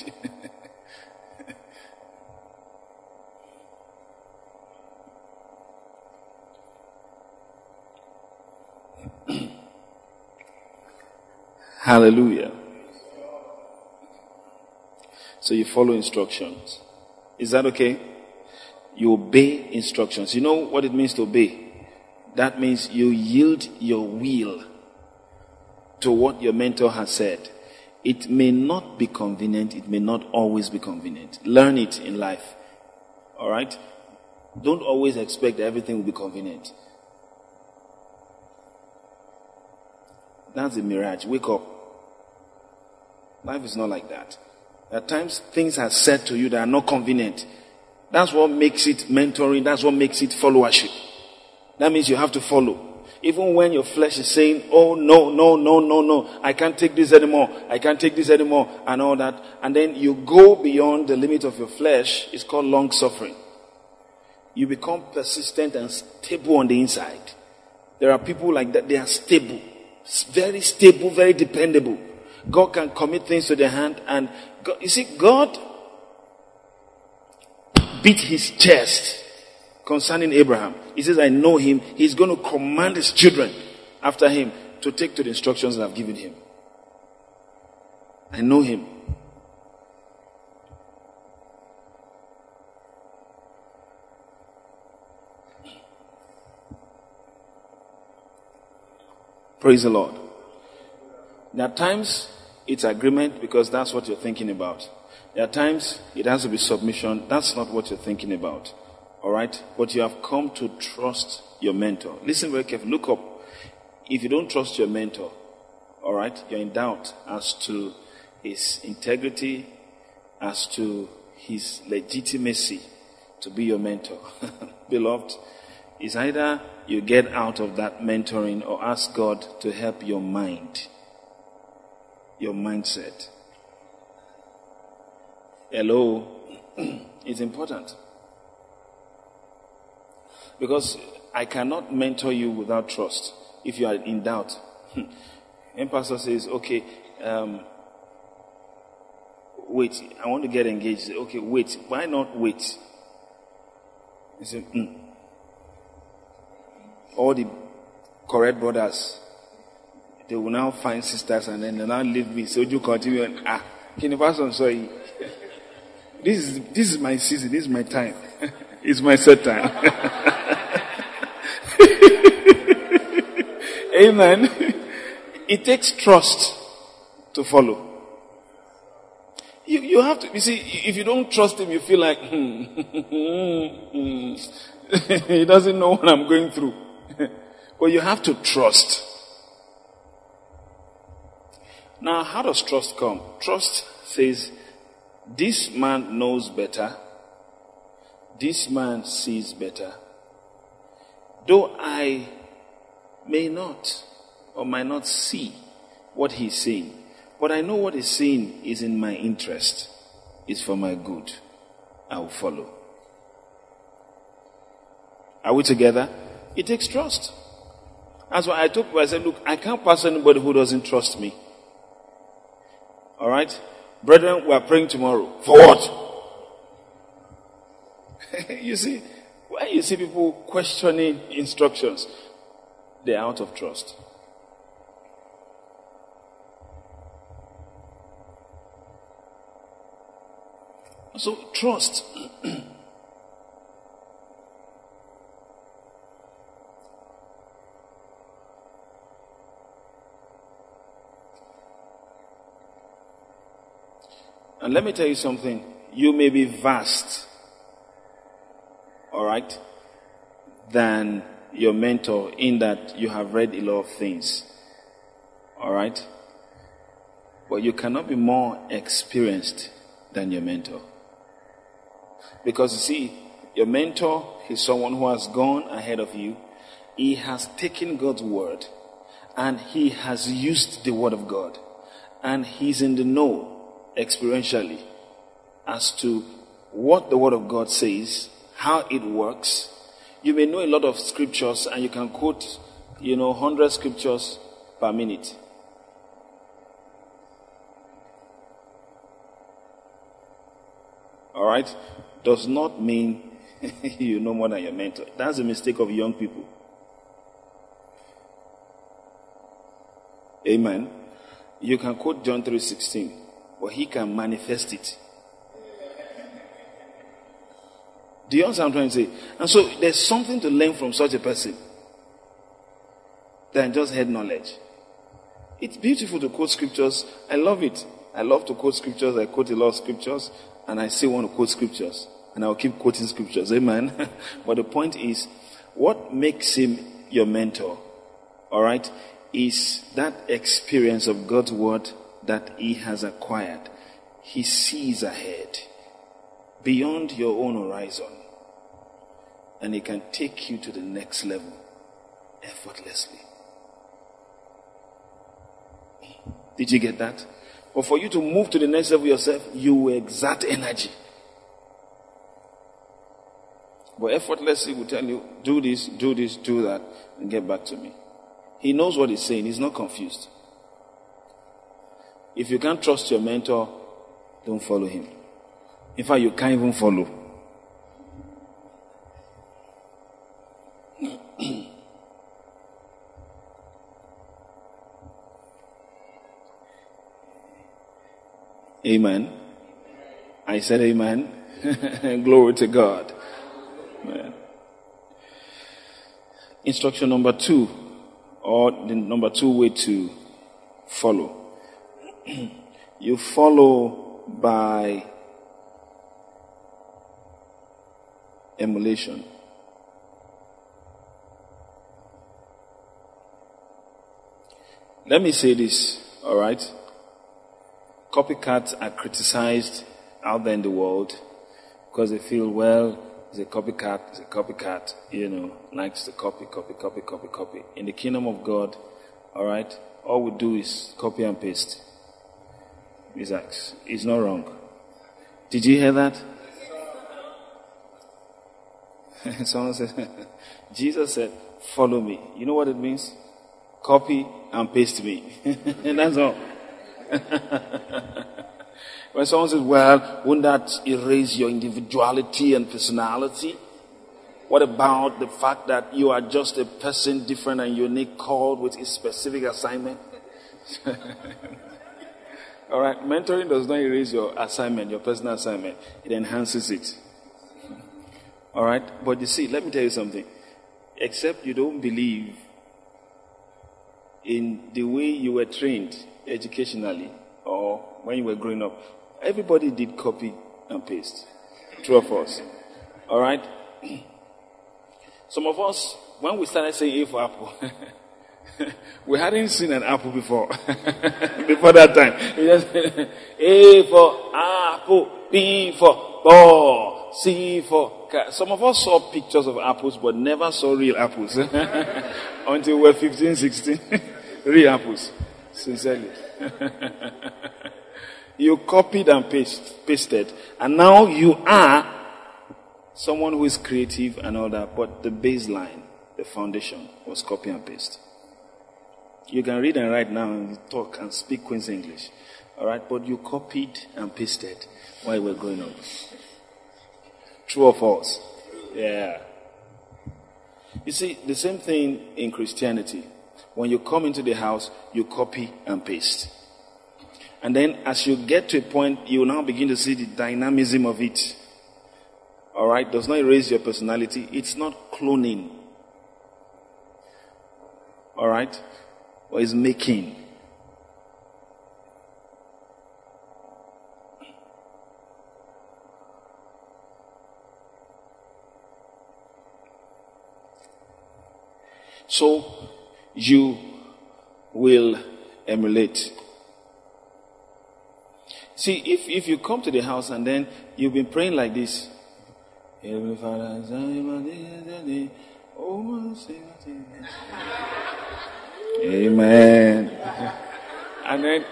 Hallelujah. So you follow instructions. Is that okay? You obey instructions. You know what it means to obey? That means you yield your will to what your mentor has said. It may not be convenient, it may not always be convenient. Learn it in life. Alright? Don't always expect everything will be convenient. That's a mirage. Wake up. Life is not like that. At times, things are said to you that are not convenient. That's what makes it mentoring. That's what makes it followership. That means you have to follow. Even when your flesh is saying, oh no, no, no, no, no, I can't take this anymore. I can't take this anymore and all that. And then you go beyond the limit of your flesh. It's called long suffering. You become persistent and stable on the inside. There are people like that. They are stable. Very stable, very dependable. God can commit things to their hand and God, you see, God beat his chest concerning Abraham. He says, I know him. He's going to command his children after him to take to the instructions that I've given him. I know him. Praise the Lord. There are times it's agreement because that's what you're thinking about. There are times it has to be submission. That's not what you're thinking about. All right? But you have come to trust your mentor. Listen very carefully. Look up. If you don't trust your mentor, all right, you're in doubt as to his integrity, as to his legitimacy to be your mentor. Beloved, it's either you get out of that mentoring or ask God to help your mind, your mindset. Hello, it's important. Because I cannot mentor you without trust if you are in doubt. and pastor says, okay, um, wait, I want to get engaged. Okay, wait. Why not wait? He said, mm. all the correct brothers, they will now find sisters and then they now leave me. So you continue and ah, can you pass on sorry? This is this is my season, this is my time. it's my set time. Amen. It takes trust to follow. You, you have to, you see, if you don't trust him, you feel like, hmm, he doesn't know what I'm going through. but you have to trust. Now, how does trust come? Trust says, this man knows better. This man sees better. Though I may not or might not see what he's saying. But I know what he's saying is in my interest, is for my good. I will follow. Are we together? It takes trust. That's why I told people, I said, look, I can't pass anybody who doesn't trust me. Alright? Brethren, we are praying tomorrow. For what? you see, when you see people questioning instructions, they're out of trust. So, trust. and let me tell you something. You may be vast, all right, than your mentor in that you have read a lot of things. Alright? But you cannot be more experienced than your mentor. Because you see, your mentor is someone who has gone ahead of you. He has taken God's word and he has used the word of God. And he's in the know experientially as to what the word of God says, how it works, you may know a lot of scriptures and you can quote, you know, 100 scriptures per minute. All right? Does not mean you know more than your mentor. That's a mistake of young people. Amen. You can quote John 3:16, but he can manifest it. Do you understand what I'm trying to say? And so there's something to learn from such a person than just head knowledge. It's beautiful to quote scriptures. I love it. I love to quote scriptures. I quote a lot of scriptures, and I still want to quote scriptures. And I'll keep quoting scriptures. Amen. but the point is, what makes him your mentor, all right, is that experience of God's word that he has acquired. He sees ahead, beyond your own horizon, and he can take you to the next level effortlessly. Did you get that? But for you to move to the next level yourself, you exert energy. But effortlessly will tell you, do this, do this, do that, and get back to me. He knows what he's saying, he's not confused. If you can't trust your mentor, don't follow him. In fact, you can't even follow. amen. I said amen. Glory to God. Man. Instruction number two, or the number two way to follow. you follow by emulation. Let me say this, alright? Copycats are criticized out there in the world because they feel, well, is a copycat, is a copycat, you know, likes to copy, copy, copy, copy, copy. In the kingdom of God, all right, all we do is copy and paste. Isaac, it's not wrong. Did you hear that? Someone said, Jesus said, follow me. You know what it means? Copy and paste me. and that's all. When someone says, well, wouldn't that erase your individuality and personality? What about the fact that you are just a person different and unique called with a specific assignment? All right, mentoring does not erase your assignment, your personal assignment. It enhances it. All right, but you see, let me tell you something. Except you don't believe in the way you were trained educationally or when you were growing up, Everybody did copy and paste. True of us. All right? Some of us, when we started saying A for apple, we hadn't seen an apple before. before that time. A for apple, B for ball, C for. Some of us saw pictures of apples but never saw real apples. Until we were 15, 16. real apples. Sincerely. You copied and paste, pasted. And now you are someone who is creative and all that. But the baseline, the foundation was copy and paste. You can read and write now and talk and speak Queen's English. Alright, but you copied and pasted while we were growing up. True or false? Yeah. You see, the same thing in Christianity. When you come into the house, you copy and paste. And then as you get to a point, you now begin to see the dynamism of it. Alright? Does not erase your personality. It's not cloning. Alright? Or is making. So you will emulate. See, if, if you come to the house and then you've been praying like this, Amen. And then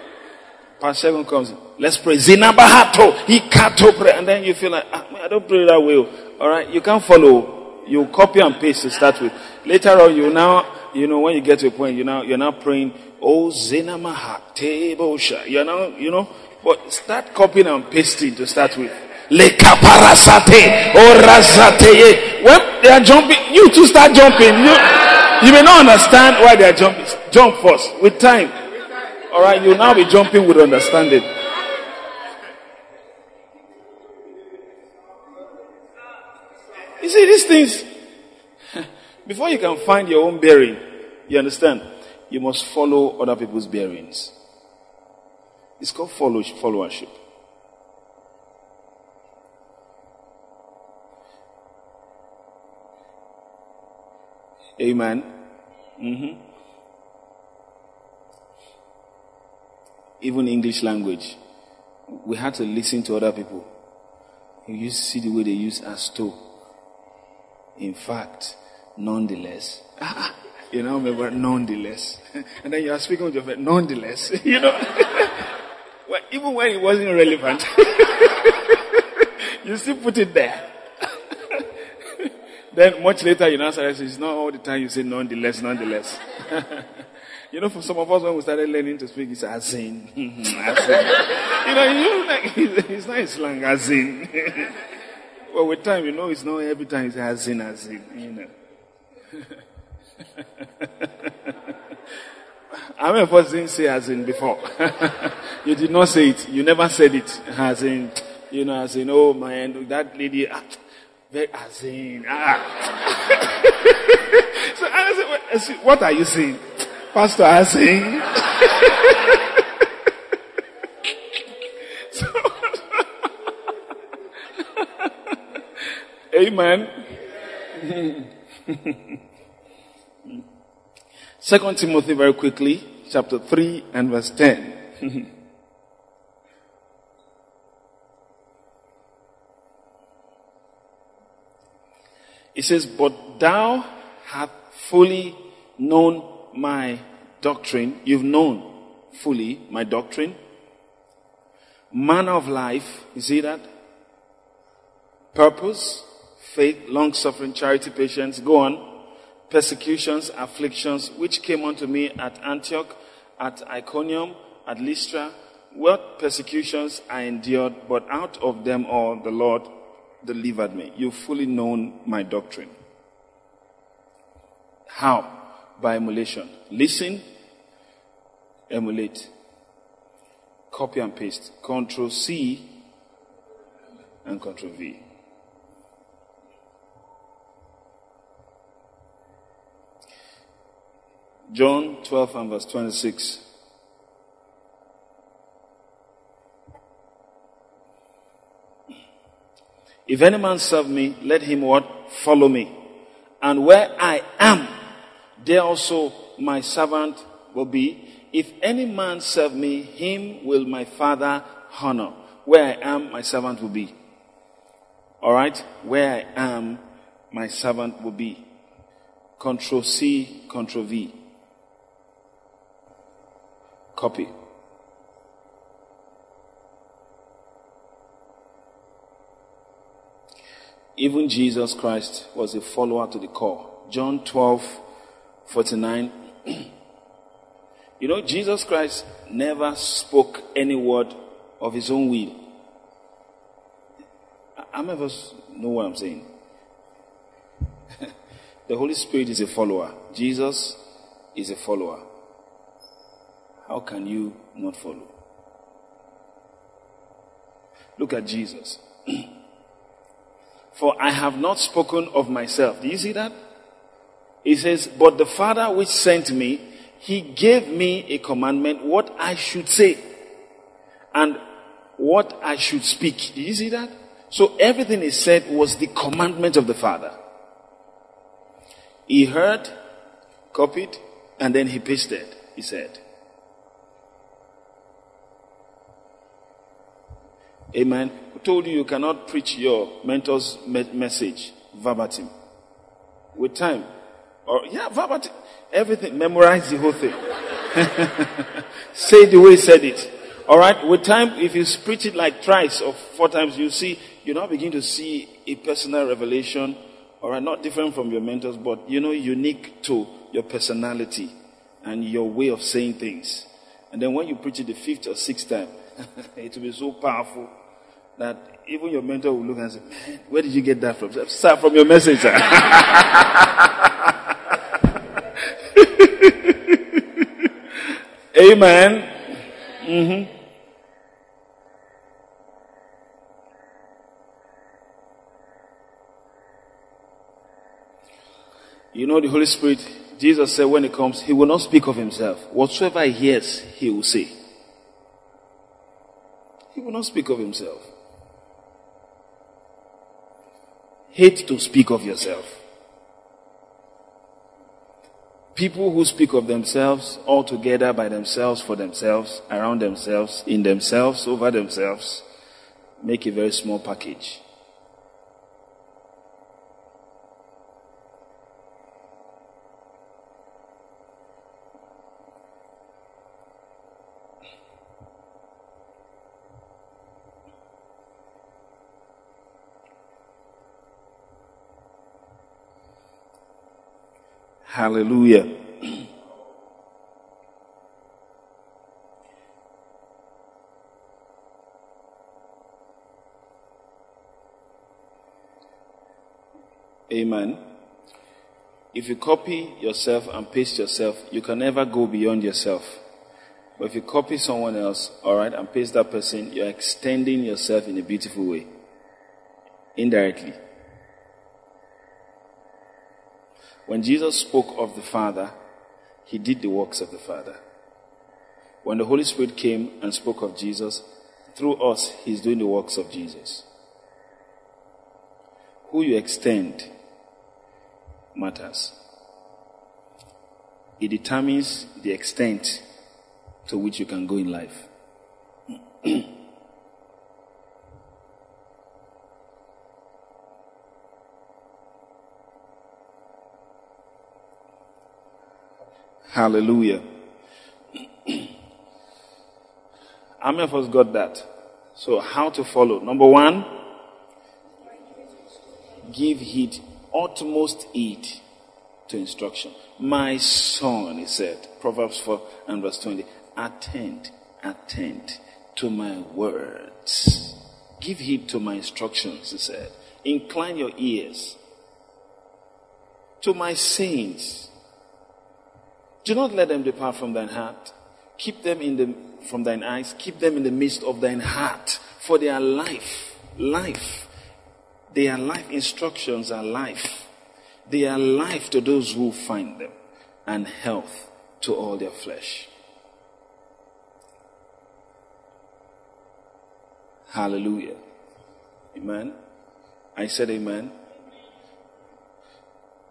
Pastor Seven comes, let's pray. Zinabahato, Ikato pray. And then you feel like, ah, I don't pray that way. Alright, you can't follow. You copy and paste to start with. Later on, you now, you know, when you get to a point, you now, you're now praying, Oh, Zinamahate Bosha. You're now, you know, but start copying and pasting to start with. Lekaparasate or razate. When they are jumping, you too start jumping. You, you may not understand why they are jumping. Jump first with time. All right, you'll now be jumping with understanding. You see, these things, before you can find your own bearing, you understand, you must follow other people's bearings. It's called followership. Amen. Mm-hmm. Even English language, we had to listen to other people. You see the way they use as to. In fact, nonetheless. you know, remember, nonetheless. and then you are speaking with your friend, nonetheless. you know, well, even when it wasn't relevant, you still put it there. Then much later you now say, it's not all the time you say nonetheless, nonetheless. you know, for some of us when we started learning to speak, it's as in. as in. You know, you like, it's, not slang as in. well, with time, you know, it's not every time it's as in, as in, you know. How many of us didn't say as in before? you did not say it. You never said it as in, you know, as in, oh man, that lady, ah, very, as ah. so I said, what are you saying? Pastor, as saying. so, Amen. Second Timothy very quickly, chapter 3 and verse 10. It says, But thou hast fully known my doctrine. You've known fully my doctrine. Manner of life. You see that? Purpose, faith, long suffering, charity, patience. Go on. Persecutions, afflictions, which came unto me at Antioch, at Iconium, at Lystra. What persecutions I endured, but out of them all the Lord delivered me. You've fully known my doctrine. How? By emulation. Listen, emulate. Copy and paste. Control C and Control V. John 12 and verse 26. If any man serve me, let him what? Follow me. And where I am, there also my servant will be. If any man serve me, him will my father honor. Where I am, my servant will be. Alright? Where I am, my servant will be. Control C, Control V. Copy. Even Jesus Christ was a follower to the core. John 12, 49. you know, Jesus Christ never spoke any word of his own will. Us know what I'm saying? the Holy Spirit is a follower. Jesus is a follower. How can you not follow? Look at Jesus. For I have not spoken of myself. Do you see that? He says, But the Father which sent me, he gave me a commandment what I should say and what I should speak. Do you see that? So everything he said was the commandment of the Father. He heard, copied, and then he pasted, he said. Amen told you you cannot preach your mentor's me- message verbatim. With time. Or, yeah, verbatim. Everything. Memorize the whole thing. Say the way he said it. Alright? With time, if you preach it like thrice or four times, you see, you now begin to see a personal revelation. Alright? Not different from your mentors, but, you know, unique to your personality and your way of saying things. And then when you preach it the fifth or sixth time, it will be so powerful that even your mentor will look and say, where did you get that from? Sir, from your message. Amen. Mm-hmm. You know, the Holy Spirit, Jesus said when he comes, he will not speak of himself. Whatsoever he hears, he will say. He will not speak of himself. Hate to speak of yourself. People who speak of themselves all together by themselves, for themselves, around themselves, in themselves, over themselves, make a very small package. Hallelujah. Amen. If you copy yourself and paste yourself, you can never go beyond yourself. But if you copy someone else, alright, and paste that person, you're extending yourself in a beautiful way. Indirectly. When Jesus spoke of the Father, he did the works of the Father. When the Holy Spirit came and spoke of Jesus, through us, he's doing the works of Jesus. Who you extend matters. It determines the extent to which you can go in life. Hallelujah. How many of us got that? So, how to follow? Number one, give heed, utmost heed to instruction. My son, he said, Proverbs 4 and verse 20, attend, attend to my words. Give heed to my instructions, he said. Incline your ears to my sayings. Do not let them depart from thine heart. Keep them in the, from thine eyes. Keep them in the midst of thine heart. For they are life. Life. They are life. Instructions are life. They are life to those who find them and health to all their flesh. Hallelujah. Amen. I said amen.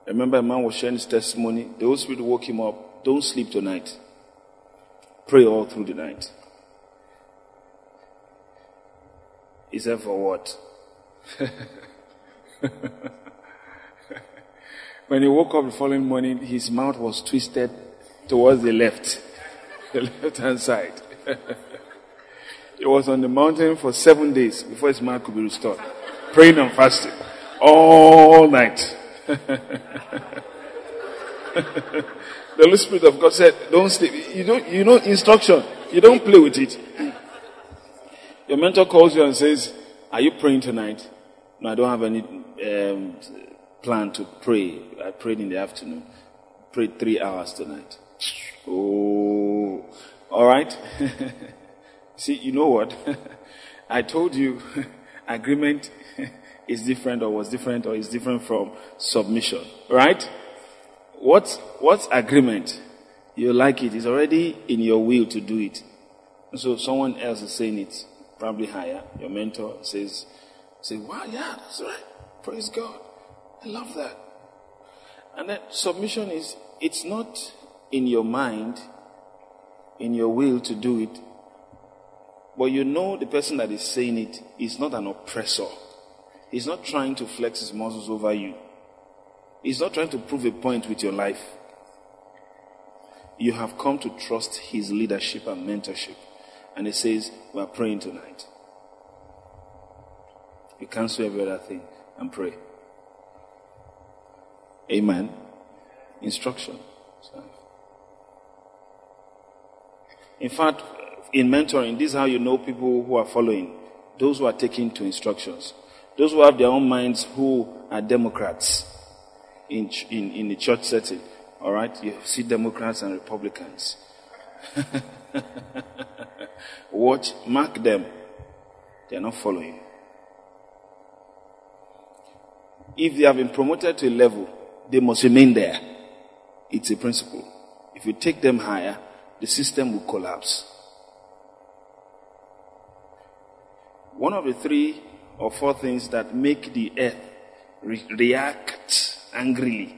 remember a man was sharing his testimony. The Holy Spirit woke him up don't sleep tonight. Pray all through the night. He said, For what? when he woke up the following morning, his mouth was twisted towards the left, the left hand side. he was on the mountain for seven days before his mouth could be restored, praying and fasting all night. The Holy Spirit of God said, don't sleep. You don't, you know instruction. You don't play with it. Your mentor calls you and says, are you praying tonight? No, I don't have any um, plan to pray. I prayed in the afternoon. Prayed three hours tonight. Oh, all right. See, you know what? I told you agreement is different or was different or is different from submission, right? What, what agreement? You like it. It's already in your will to do it. so someone else is saying it, probably higher. Your mentor says, say, wow, yeah, that's right. Praise God. I love that. And then submission is, it's not in your mind, in your will to do it, but you know the person that is saying it is not an oppressor. He's not trying to flex his muscles over you. He's not trying to prove a point with your life. You have come to trust his leadership and mentorship. And he says, We are praying tonight. You cancel every other thing and pray. Amen. Instruction. In fact, in mentoring, this is how you know people who are following. Those who are taking to instructions. Those who have their own minds who are Democrats in, in, in the church setting. All right? You see Democrats and Republicans. Watch, mark them. They are not following. If they have been promoted to a level, they must remain there. It's a principle. If you take them higher, the system will collapse. One of the three or four things that make the earth re- react angrily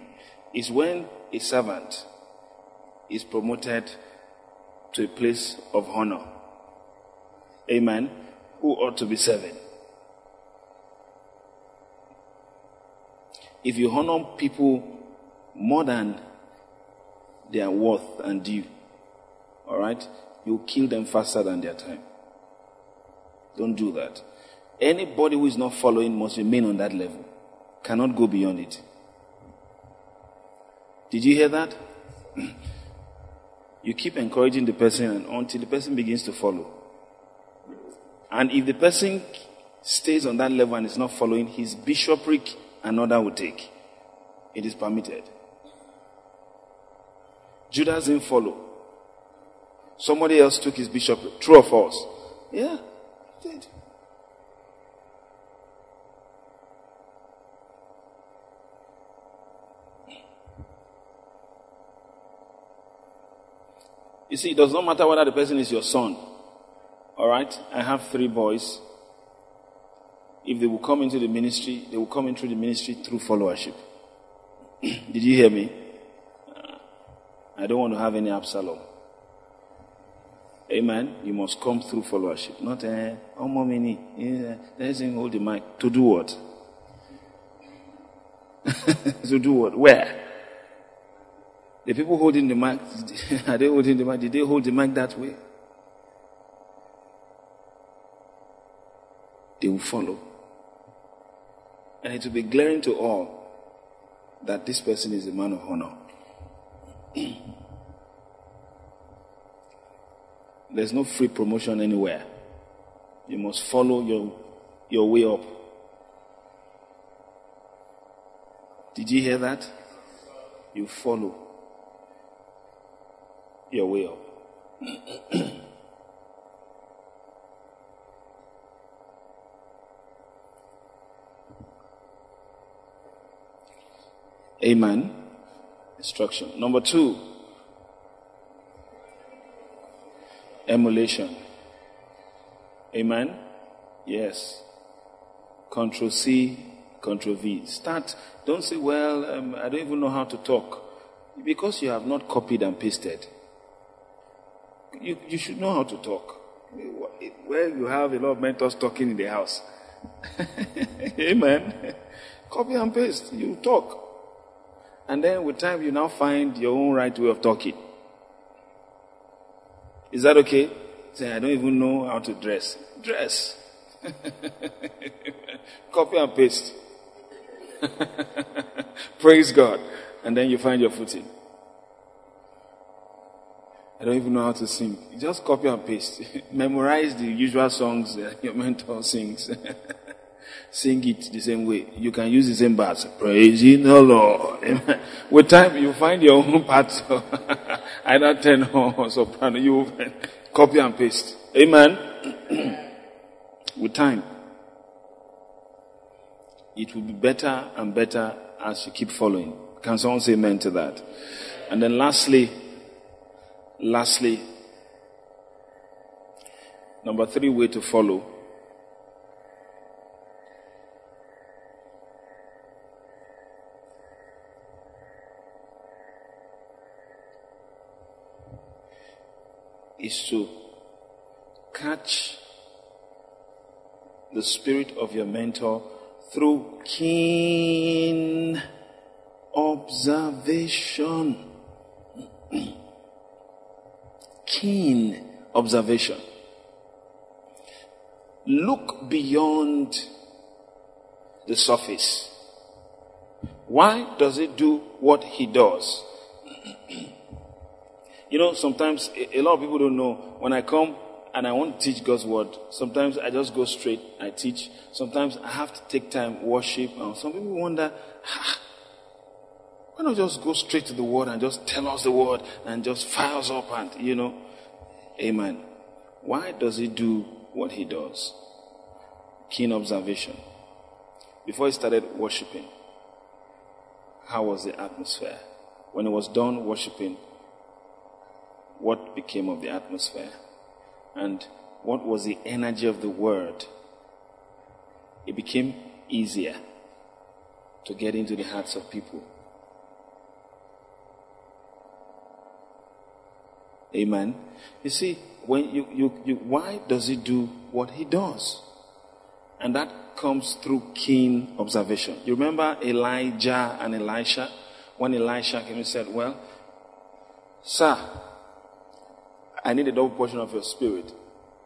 is when a servant is promoted to a place of honor. Amen. Who ought to be serving? If you honor people more than their worth and due, all right, you kill them faster than their time. Don't do that. Anybody who is not following must remain on that level, cannot go beyond it. Did you hear that? you keep encouraging the person until the person begins to follow. And if the person stays on that level and is not following, his bishopric another will take. It is permitted. Judas didn't follow. Somebody else took his bishopric. True or false? Yeah, did. You see, it does not matter whether the person is your son. All right? I have three boys. If they will come into the ministry, they will come into the ministry through followership. Did you hear me? I don't want to have any Absalom. Amen. You must come through followership. Not, uh, oh, mommy, uh, him hold the mic. To do what? to do what? Where? The people holding the mic, are they holding the mic? Did they hold the mic that way? They will follow. And it will be glaring to all that this person is a man of honor. There's no free promotion anywhere. You must follow your, your way up. Did you hear that? You follow your will. Amen. Instruction. Number two, emulation. Amen. Yes. Control C, Control V. Start. Don't say, well, um, I don't even know how to talk. Because you have not copied and pasted you, you should know how to talk. Where you have a lot of mentors talking in the house. Amen. Copy and paste. You talk. And then with time, you now find your own right way of talking. Is that okay? Say, I don't even know how to dress. Dress. Copy and paste. Praise God. And then you find your footing. I don't even know how to sing. Just copy and paste. Memorize the usual songs your mentor sings. sing it the same way. You can use the same parts. Praising the Lord. With time, you find your own parts. Either tenor or soprano. You copy and paste. Amen. With time, it will be better and better as you keep following. Can someone say amen to that? And then lastly, Lastly, number three way to follow is to catch the spirit of your mentor through keen observation. keen observation. Look beyond the surface. Why does he do what he does? you know, sometimes a lot of people don't know when I come and I want to teach God's word, sometimes I just go straight, I teach. Sometimes I have to take time, worship. And some people wonder, ah, why not just go straight to the word and just tell us the word and just fire us up and, you know. Amen. Why does he do what he does? Keen observation. Before he started worshiping, how was the atmosphere? When he was done worshiping, what became of the atmosphere? And what was the energy of the word? It became easier to get into the hearts of people. Amen. You see, when you, you, you, why does he do what he does? And that comes through keen observation. You remember Elijah and Elisha? When Elisha came and said, Well, sir, I need a double portion of your spirit,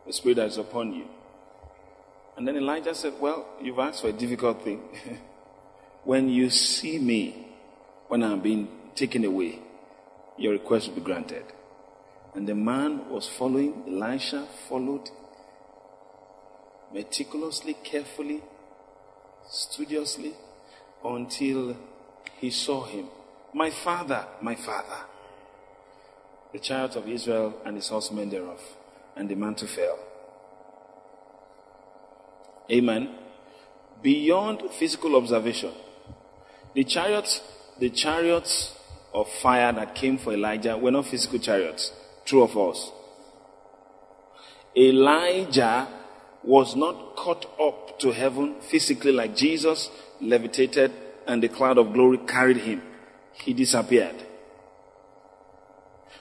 the spirit that is upon you. And then Elijah said, Well, you've asked for a difficult thing. when you see me, when I'm being taken away, your request will be granted. And the man was following, Elisha followed meticulously, carefully, studiously, until he saw him. My father, my father. The chariot of Israel and his horsemen thereof, and the mantle fell. Amen. Beyond physical observation, the chariots, the chariots of fire that came for Elijah were not physical chariots. True of us. Elijah was not caught up to heaven physically like Jesus levitated and the cloud of glory carried him. He disappeared.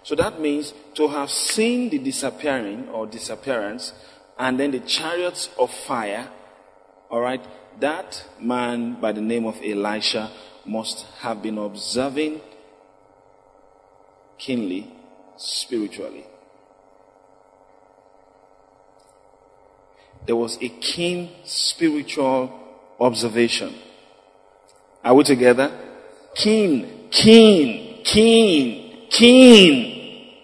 So that means to have seen the disappearing or disappearance and then the chariots of fire, alright, that man by the name of Elisha must have been observing keenly spiritually. There was a keen spiritual observation. Are we together? Keen, keen, keen, keen,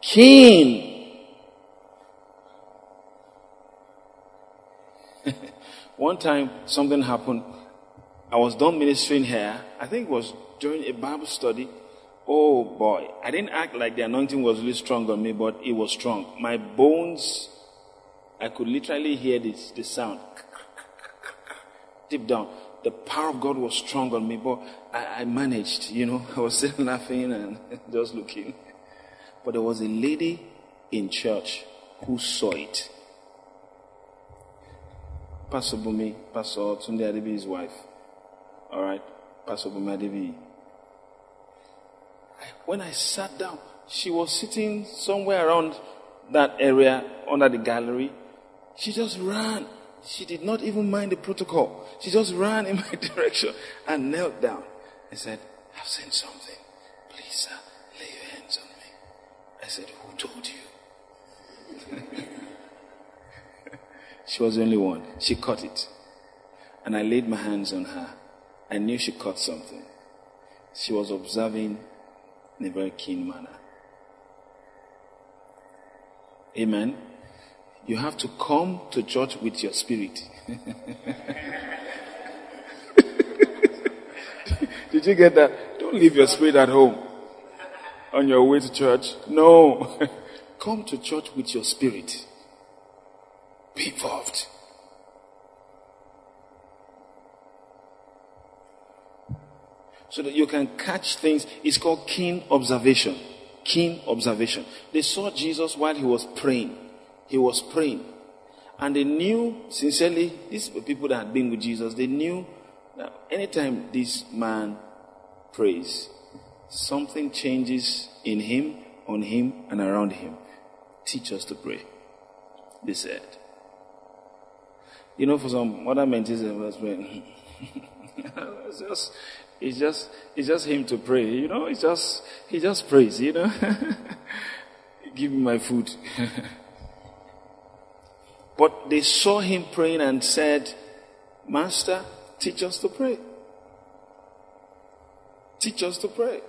keen. One time something happened. I was done ministering here. I think it was during a Bible study Oh boy, I didn't act like the anointing was really strong on me, but it was strong. My bones, I could literally hear this, the sound deep down. The power of God was strong on me, but I, I managed, you know. I was still laughing and just looking. But there was a lady in church who saw it. Pastor Bumi, Pastor Tunde Adebi's wife. All right, Pastor Bumi Adebi when I sat down, she was sitting somewhere around that area under the gallery. She just ran. She did not even mind the protocol. She just ran in my direction and knelt down and said, I've seen something. Please, sir, lay your hands on me. I said, Who told you? she was the only one. She caught it. And I laid my hands on her. I knew she caught something. She was observing in a very keen manner. Amen. You have to come to church with your spirit. Did you get that? Don't leave your spirit at home on your way to church. No. come to church with your spirit. Be involved. So that you can catch things. It's called keen observation. Keen observation. They saw Jesus while he was praying. He was praying. And they knew, sincerely, these people that had been with Jesus, they knew that anytime this man prays, something changes in him, on him, and around him. Teach us to pray. They said. You know, for some other mentees, it's just it's just, it's just him to pray, you know, it's just, he just prays, you know. Give me my food. but they saw him praying and said, Master, teach us to pray. Teach us to pray.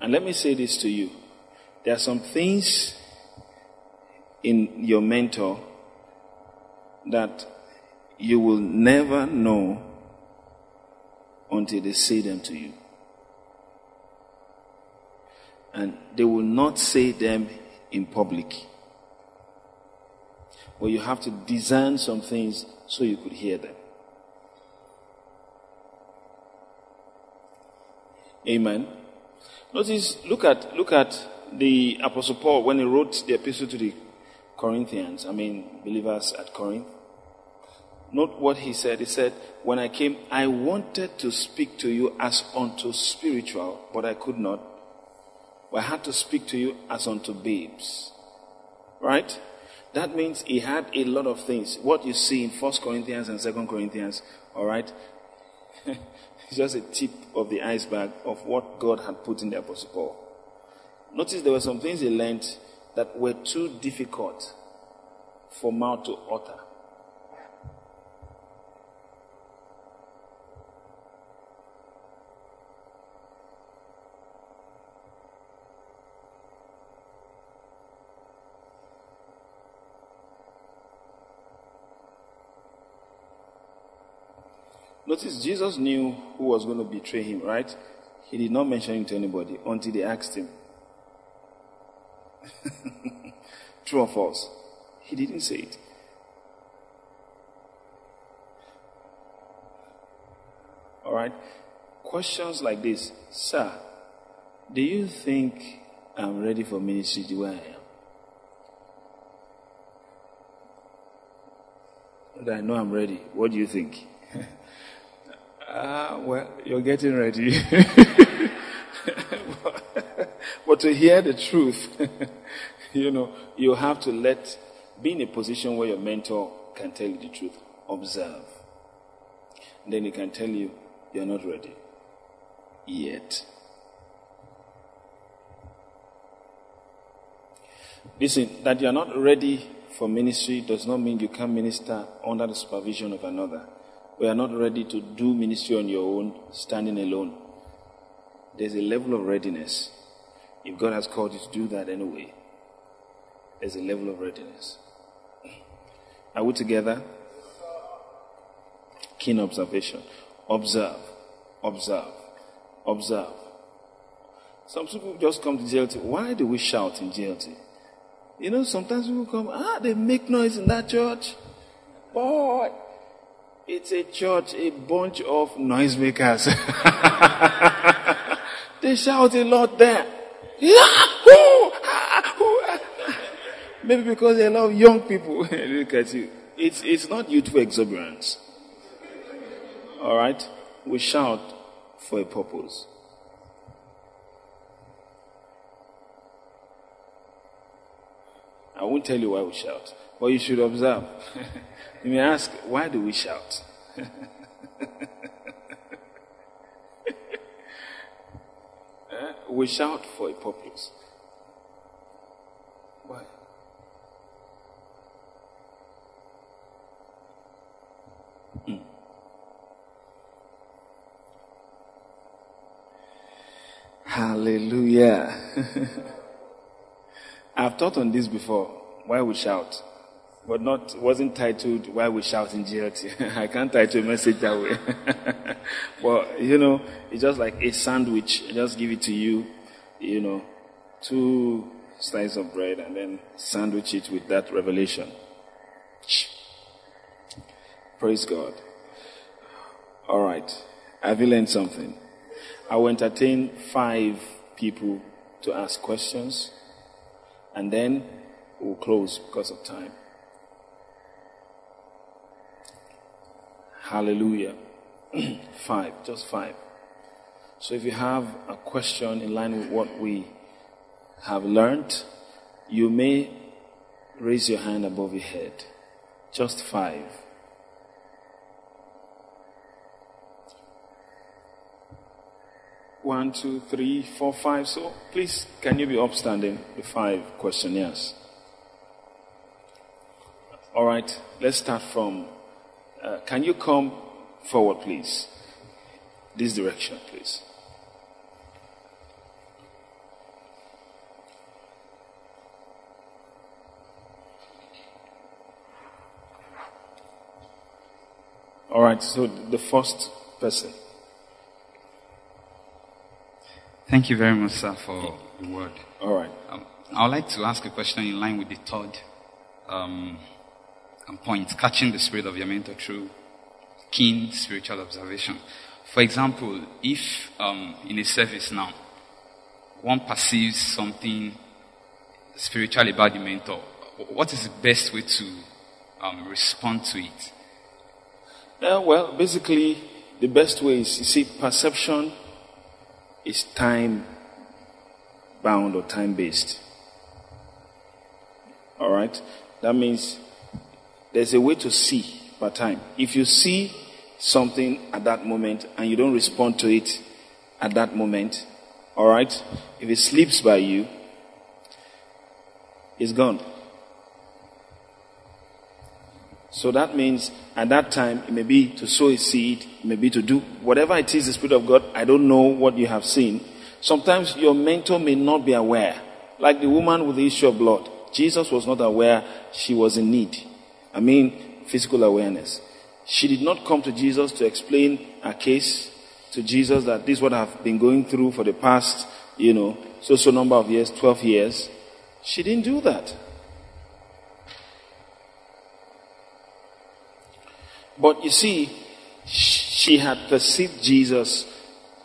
And let me say this to you. There are some things in your mentor that you will never know until they say them to you. And they will not say them in public. But you have to design some things so you could hear them. Amen. Notice, look at, look at the Apostle Paul when he wrote the epistle to the Corinthians, I mean, believers at Corinth. Note what he said. He said, When I came, I wanted to speak to you as unto spiritual, but I could not. I had to speak to you as unto babes. Right? That means he had a lot of things. What you see in First Corinthians and Second Corinthians, all right? it's just a tip of the iceberg of what God had put in the Apostle Paul. Notice there were some things he learned that were too difficult for mouth to utter. Notice Jesus knew who was going to betray him, right? He did not mention it to anybody until they asked him. True or false? He didn't say it. All right? Questions like this Sir, do you think I'm ready for ministry the way I am? I know I'm ready. What do you think? Ah, uh, well, you're getting ready. but to hear the truth, you know, you have to let, be in a position where your mentor can tell you the truth. Observe. And then he can tell you, you're not ready yet. Listen, that you're not ready for ministry does not mean you can't minister under the supervision of another. We are not ready to do ministry on your own, standing alone. There's a level of readiness. If God has called you to do that anyway, there's a level of readiness. Are we together? Keen observation. Observe, observe, observe. Some people just come to JLT. Why do we shout in JLT? You know, sometimes people come, ah, they make noise in that church. Boy, it's a church, a bunch of noisemakers. they shout a lot there. Ah, Maybe because they love young people. Look at you. It's, it's not youthful exuberance. Alright? We shout for a purpose. I won't tell you why we shout, but you should observe. You may ask, why do we shout? Eh? we shout for a purpose. Why? Mm. Hallelujah. I've taught on this before. Why we shout? But not wasn't titled "Why We Shout in GLT." I can't title a message that way. but you know, it's just like a sandwich. I just give it to you, you know, two slices of bread, and then sandwich it with that revelation. Praise God. All right, have you learned something? I will entertain five people to ask questions, and then we'll close because of time. Hallelujah. five, just five. So if you have a question in line with what we have learned, you may raise your hand above your head. Just five. One, two, three, four, five. So please, can you be upstanding? The five questionnaires. All right, let's start from uh, can you come forward, please? This direction, please. All right, so the first person. Thank you very much, sir, for the word. All right. Um, I would like to ask a question in line with the third um, um, points, catching the spirit of your mentor through keen spiritual observation. For example, if um, in a service now, one perceives something spiritual about the mentor, what is the best way to um, respond to it? Uh, well, basically, the best way is you see, perception is time bound or time based. All right? That means there's a way to see per time. If you see something at that moment and you don't respond to it at that moment, all right? If it sleeps by you, it's gone. So that means at that time, it may be to sow a seed, it may be to do whatever it is, the Spirit of God. I don't know what you have seen. Sometimes your mentor may not be aware. Like the woman with the issue of blood. Jesus was not aware she was in need. I mean, physical awareness. She did not come to Jesus to explain her case to Jesus that this is what I've been going through for the past, you know, so so number of years, 12 years. She didn't do that. But you see, she had perceived Jesus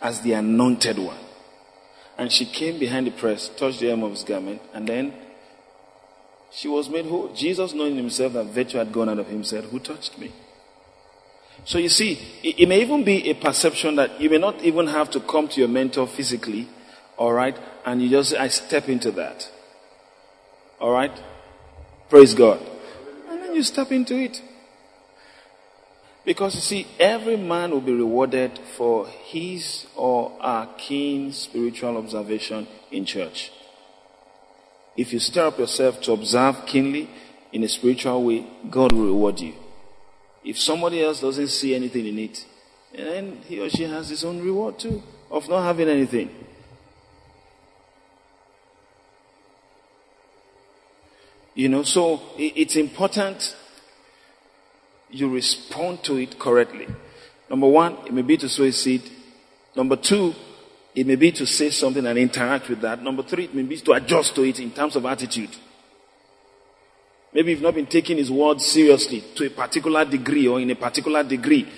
as the anointed one. And she came behind the press, touched the hem of his garment, and then she was made whole. Jesus, knowing himself that virtue had gone out of him, said, Who touched me? So you see, it, it may even be a perception that you may not even have to come to your mentor physically, all right, and you just, I step into that. All right? Praise God. And then you step into it. Because you see, every man will be rewarded for his or her keen spiritual observation in church. If you stir up yourself to observe keenly in a spiritual way, God will reward you. If somebody else doesn't see anything in it, then he or she has his own reward too of not having anything. You know, so it's important you respond to it correctly. Number one, it may be to sow a seed. Number two, it may be to say something and interact with that. Number three, it may be to adjust to it in terms of attitude. Maybe you've not been taking his word seriously to a particular degree or in a particular degree.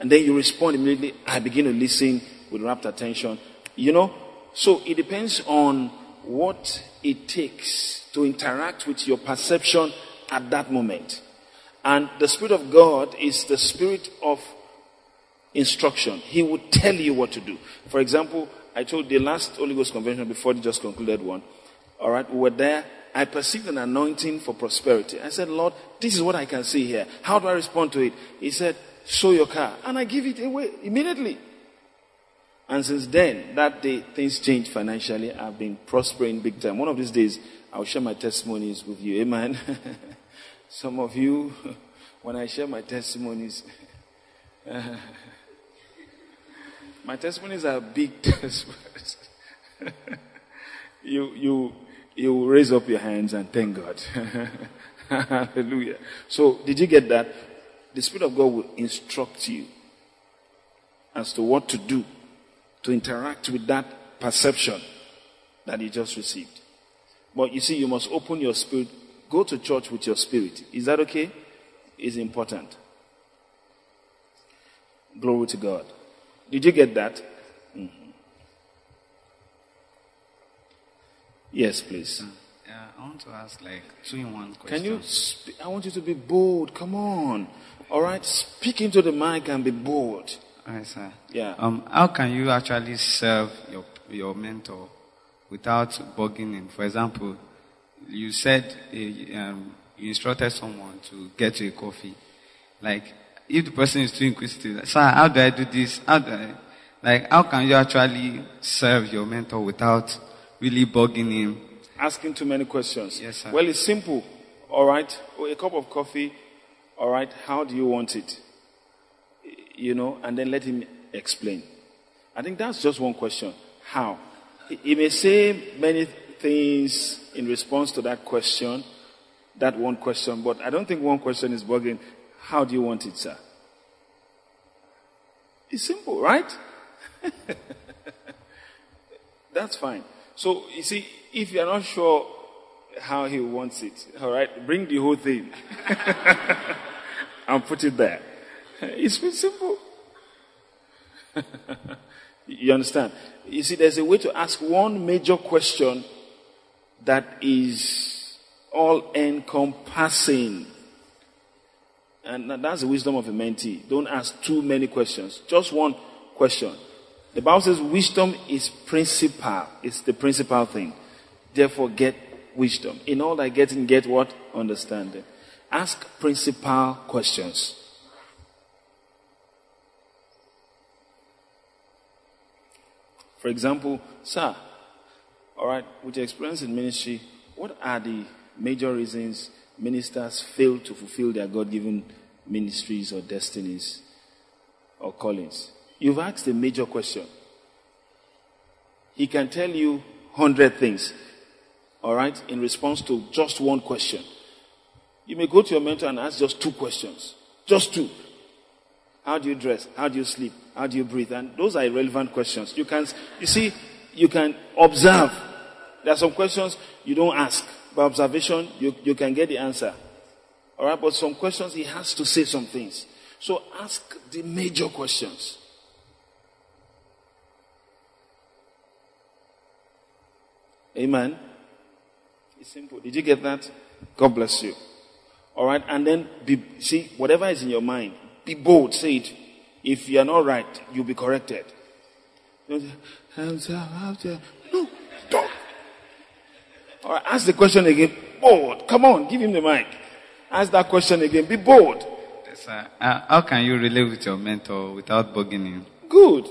And then you respond immediately. I begin to listen with rapt attention. You know, so it depends on what it takes to interact with your perception at that moment. And the Spirit of God is the Spirit of instruction. He would tell you what to do. For example, I told the last Holy Ghost convention before the just concluded one. All right, we were there. I perceived an anointing for prosperity. I said, Lord, this is what I can see here. How do I respond to it? He said, show your car. And I give it away immediately. And since then, that day, things changed financially. I've been prospering big time. One of these days, I'll share my testimonies with you. Amen. Some of you, when I share my testimonies, my testimonies are big testimonies. you, you, you raise up your hands and thank God. Hallelujah. So, did you get that? The Spirit of God will instruct you as to what to do to interact with that perception that you just received. But you see, you must open your spirit. Go to church with your spirit. Is that okay? It's important. Glory to God. Did you get that? Mm-hmm. Yes, please. Yeah, I want to ask like two in one question. Can you? Sp- I want you to be bold. Come on. All right, speak into the mic and be bold. Alright, sir. Yeah. Um, how can you actually serve your your mentor without bugging him? For example, you said uh, um, you instructed someone to get you a coffee. Like, if the person is too inquisitive, sir, how do I do this? How do I, like, how can you actually serve your mentor without really bugging him? Asking too many questions. Yes, sir. Well, it's simple. All right. Oh, A cup of coffee. All right. How do you want it? You know, and then let him explain. I think that's just one question. How? He- He may say many things in response to that question, that one question, but I don't think one question is bugging. How do you want it, sir? It's simple, right? That's fine. So, you see, if you're not sure how he wants it, all right, bring the whole thing and put it there. It's pretty simple. you understand? You see, there's a way to ask one major question that is all encompassing. And that's the wisdom of a mentee. Don't ask too many questions. Just one question. The Bible says wisdom is principal. It's the principal thing. Therefore, get wisdom. In all that getting, get what? Understanding. Ask principal questions. For example, sir, all right, with your experience in ministry, what are the major reasons ministers fail to fulfill their God given ministries or destinies or callings? You've asked a major question. He can tell you 100 things, all right, in response to just one question. You may go to your mentor and ask just two questions. Just two. How do you dress? How do you sleep? How do you breathe? And those are irrelevant questions. You can, you see, you can observe. There are some questions you don't ask. By observation, you, you can get the answer. Alright, but some questions he has to say some things. So ask the major questions. Amen. It's simple. Did you get that? God bless you. All right. And then be, see, whatever is in your mind, be bold. Say it. If you are not right, you'll be corrected. No. All right. Ask the question again. Bold. Come on. Give him the mic. Ask that question again. Be bold. Yes, sir. Uh, how can you relate with your mentor without bugging him? Good.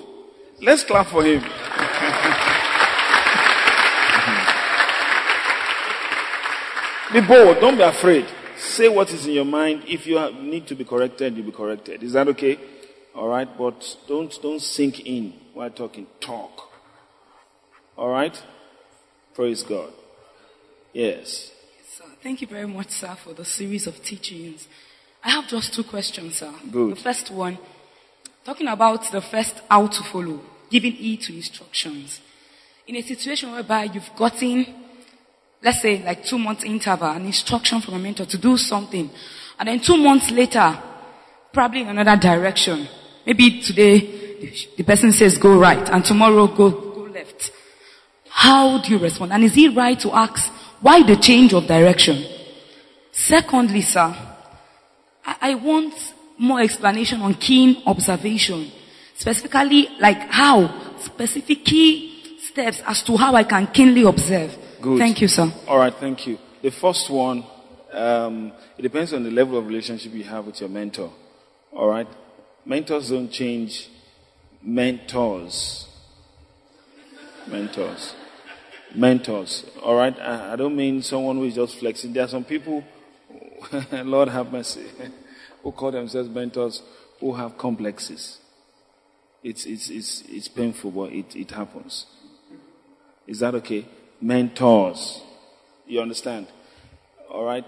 Let's clap for him. Be bold. Don't be afraid. Say what is in your mind. If you have, need to be corrected, you'll be corrected. Is that okay? All right. But don't don't sink in while talking. Talk. All right. Praise God. Yes. Sir, thank you very much, sir, for the series of teachings. I have just two questions, sir. Good. The first one, talking about the first how to follow, giving heed to instructions. In a situation whereby you've gotten let's say like two months interval, an instruction from a mentor to do something. And then two months later, probably in another direction. Maybe today the person says go right and tomorrow go, go left. How do you respond? And is it right to ask why the change of direction? Secondly, sir, I, I want more explanation on keen observation. Specifically, like how, specific key steps as to how I can keenly observe. Good. Thank you, sir. All right, thank you. The first one, um, it depends on the level of relationship you have with your mentor. All right? Mentors don't change mentors. Mentors. Mentors. All right? I, I don't mean someone who is just flexing. There are some people, Lord have mercy, who call themselves mentors who have complexes. It's, it's, it's, it's painful, but it, it happens. Is that okay? mentors. You understand? All right?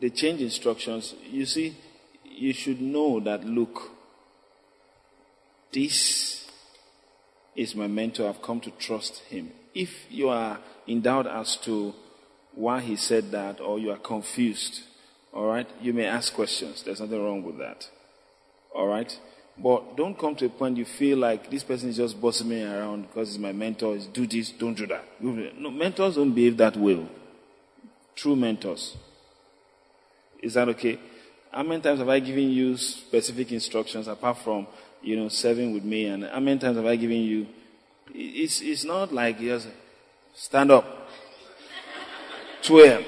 They change instructions. You see, you should know that, look, this is my mentor. I've come to trust him. If you are in doubt as to why he said that or you are confused, all right, you may ask questions. There's nothing wrong with that. All right? But don't come to a point you feel like this person is just bossing me around because he's my mentor. Is do this, don't do that. No, mentors don't behave that way. True mentors. Is that okay? How many times have I given you specific instructions apart from, you know, serving with me? And how many times have I given you? It's, it's not like just stand up. 12.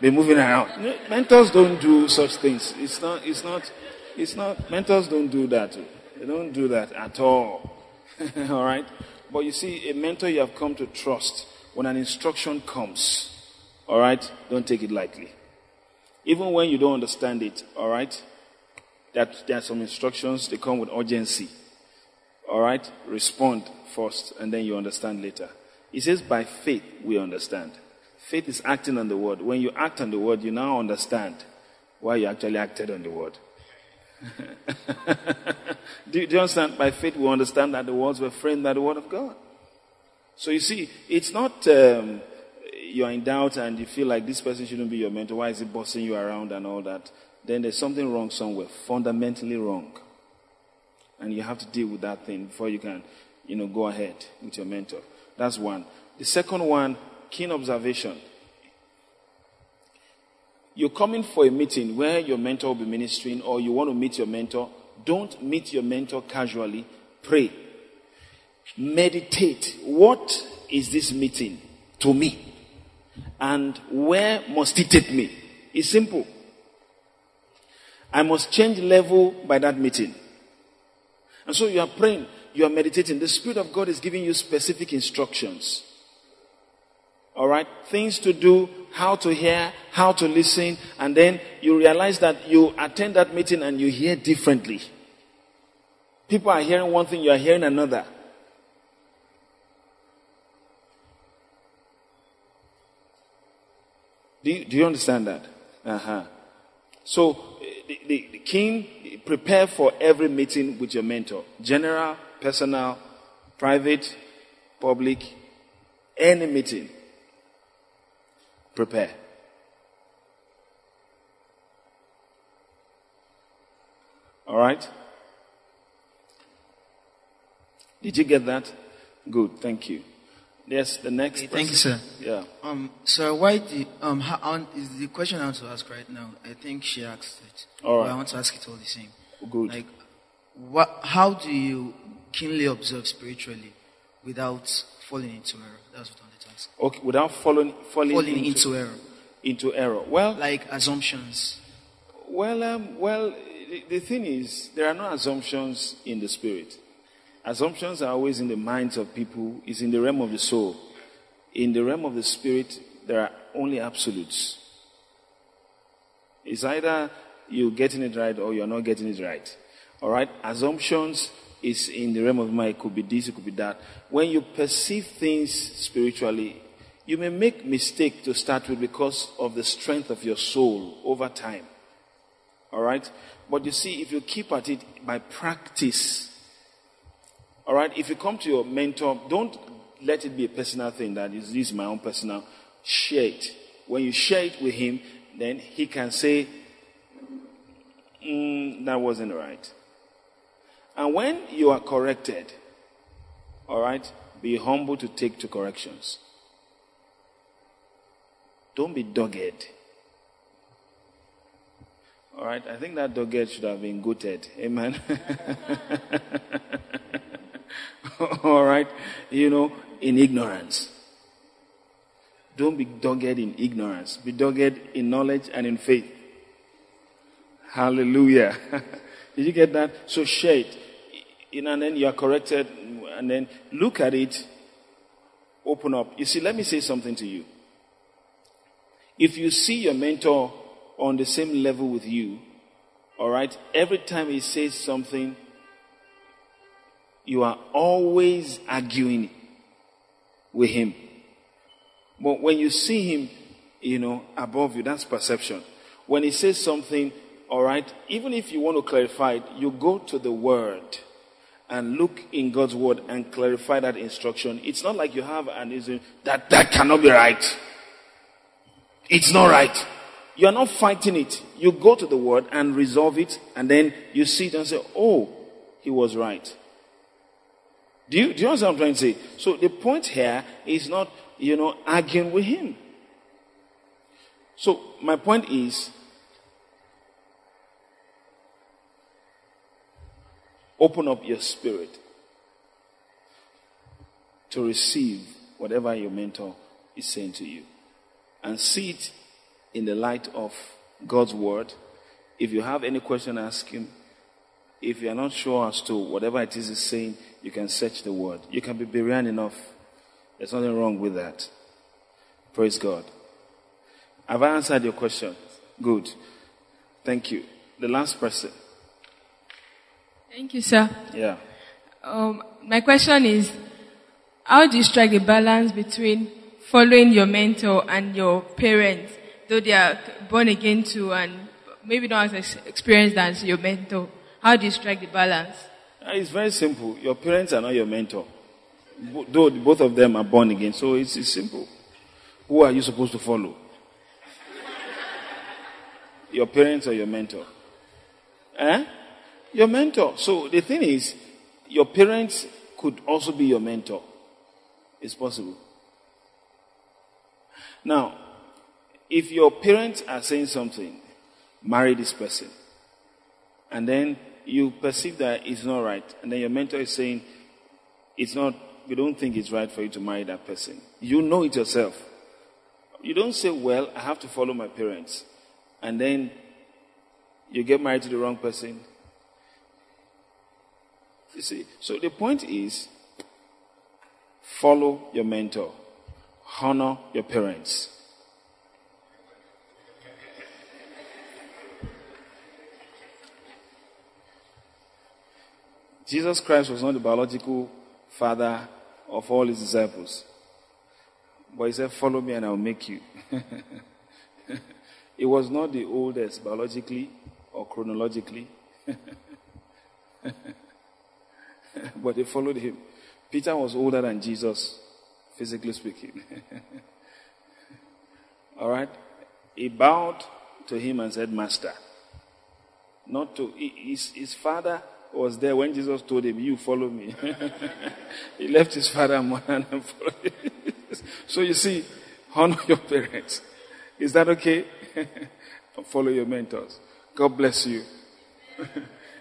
Be moving around. Mentors don't do such things. It's not, it's not, it's not, mentors don't do that. They don't do that at all. all right? But you see, a mentor you have come to trust, when an instruction comes, all right, don't take it lightly. Even when you don't understand it, all right, that there are some instructions, they come with urgency. All right? Respond first, and then you understand later. He says, by faith we understand. Faith is acting on the word. When you act on the word, you now understand why you actually acted on the word. do, do, you understand? By faith, we understand that the words were framed by the word of God. So you see, it's not um, you're in doubt and you feel like this person shouldn't be your mentor. Why is he bossing you around and all that? Then there's something wrong somewhere, fundamentally wrong. And you have to deal with that thing before you can, you know, go ahead with your mentor. That's one. The second one, keen observation. You're coming for a meeting where your mentor will be ministering or you want to meet your mentor. Don't meet your mentor casually. Pray. Meditate. What is this meeting to me? And where must it take me? It's simple. I must change level by that meeting. And so you are praying, you are meditating. The Spirit of God is giving you specific instructions. Alright? Things to do, how to hear, how to listen, and then you realize that you attend that meeting and you hear differently. People are hearing one thing, you are hearing another. Do you, do you understand that? Uh-huh. So, the, the, the king, prepare for every meeting with your mentor. General, personal, private, public, any meeting. Prepare. All right? Did you get that? Good, thank you. Yes, the next. Thank you, sir. Yeah. Um, sir, why the um how, is the question I want to ask right now? I think she asked it. All right. But I want to ask it all the same. Good. Like, what? How do you keenly observe spiritually without falling into error? That's what I wanted to ask. Okay, without falling falling, Falling into, into error, into error. Well, like assumptions. well, um, well. The, the thing is, there are no assumptions in the spirit. Assumptions are always in the minds of people. It's in the realm of the soul. In the realm of the spirit, there are only absolutes. It's either you're getting it right or you're not getting it right. All right? Assumptions is in the realm of mind. It could be this, it could be that. When you perceive things spiritually, you may make mistake to start with because of the strength of your soul over time. All right? But you see, if you keep at it by practice, all right, if you come to your mentor, don't let it be a personal thing that is this is my own personal. Share it. When you share it with him, then he can say, mm, that wasn't right. And when you are corrected, all right, be humble to take to corrections. Don't be dogged. All right, I think that dogged should have been goated. Amen. All right, you know, in ignorance. Don't be dogged in ignorance. Be dogged in knowledge and in faith. Hallelujah. Did you get that? So share it. You know, and then you are corrected, and then look at it, open up. You see, let me say something to you. If you see your mentor on the same level with you, all right, every time he says something, you are always arguing with him. But when you see him, you know, above you, that's perception. When he says something, all right, even if you want to clarify it, you go to the word and look in God's word and clarify that instruction. It's not like you have an issue that that cannot be right. It's not right. You are not fighting it. You go to the word and resolve it, and then you see it and say, "Oh, he was right." Do you, do you understand what I'm trying to say? So the point here is not, you know, arguing with him. So my point is, open up your spirit to receive whatever your mentor is saying to you and see it in the light of God's word. If you have any question, ask him. If you are not sure as to whatever it is he's saying, you can search the word. You can be Berean enough. There's nothing wrong with that. Praise God. Have I answered your question? Good. Thank you. The last person. Thank you, sir. Yeah. Um, my question is, how do you strike a balance between following your mentor and your parents, though they are born again too and maybe not as experienced as your mentor? How do you strike the balance? Uh, It's very simple. Your parents are not your mentor. Though both of them are born again, so it's, it's simple. Who are you supposed to follow? Your parents or your mentor? Eh? Your mentor. So the thing is, your parents could also be your mentor. It's possible. Now, if your parents are saying something, marry this person, and then you perceive that it's not right, and then your mentor is saying, it's not, we don't think it's right for you to marry that person. You know it yourself. You don't say, well, I have to follow my parents. And then you get married to the wrong person. You see, so the point is follow your mentor, honor your parents. Jesus Christ was not the biological father of all his disciples. But he said, Follow me and I'll make you. he was not the oldest biologically or chronologically. but they followed him. Peter was older than Jesus, physically speaking. All right? He bowed to him and said, Master. Not to his, his father was there when Jesus told him, You follow me. he left his father and mother and followed him. so you see, honor your parents. Is that okay? follow your mentors. God bless you.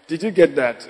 Did you get that?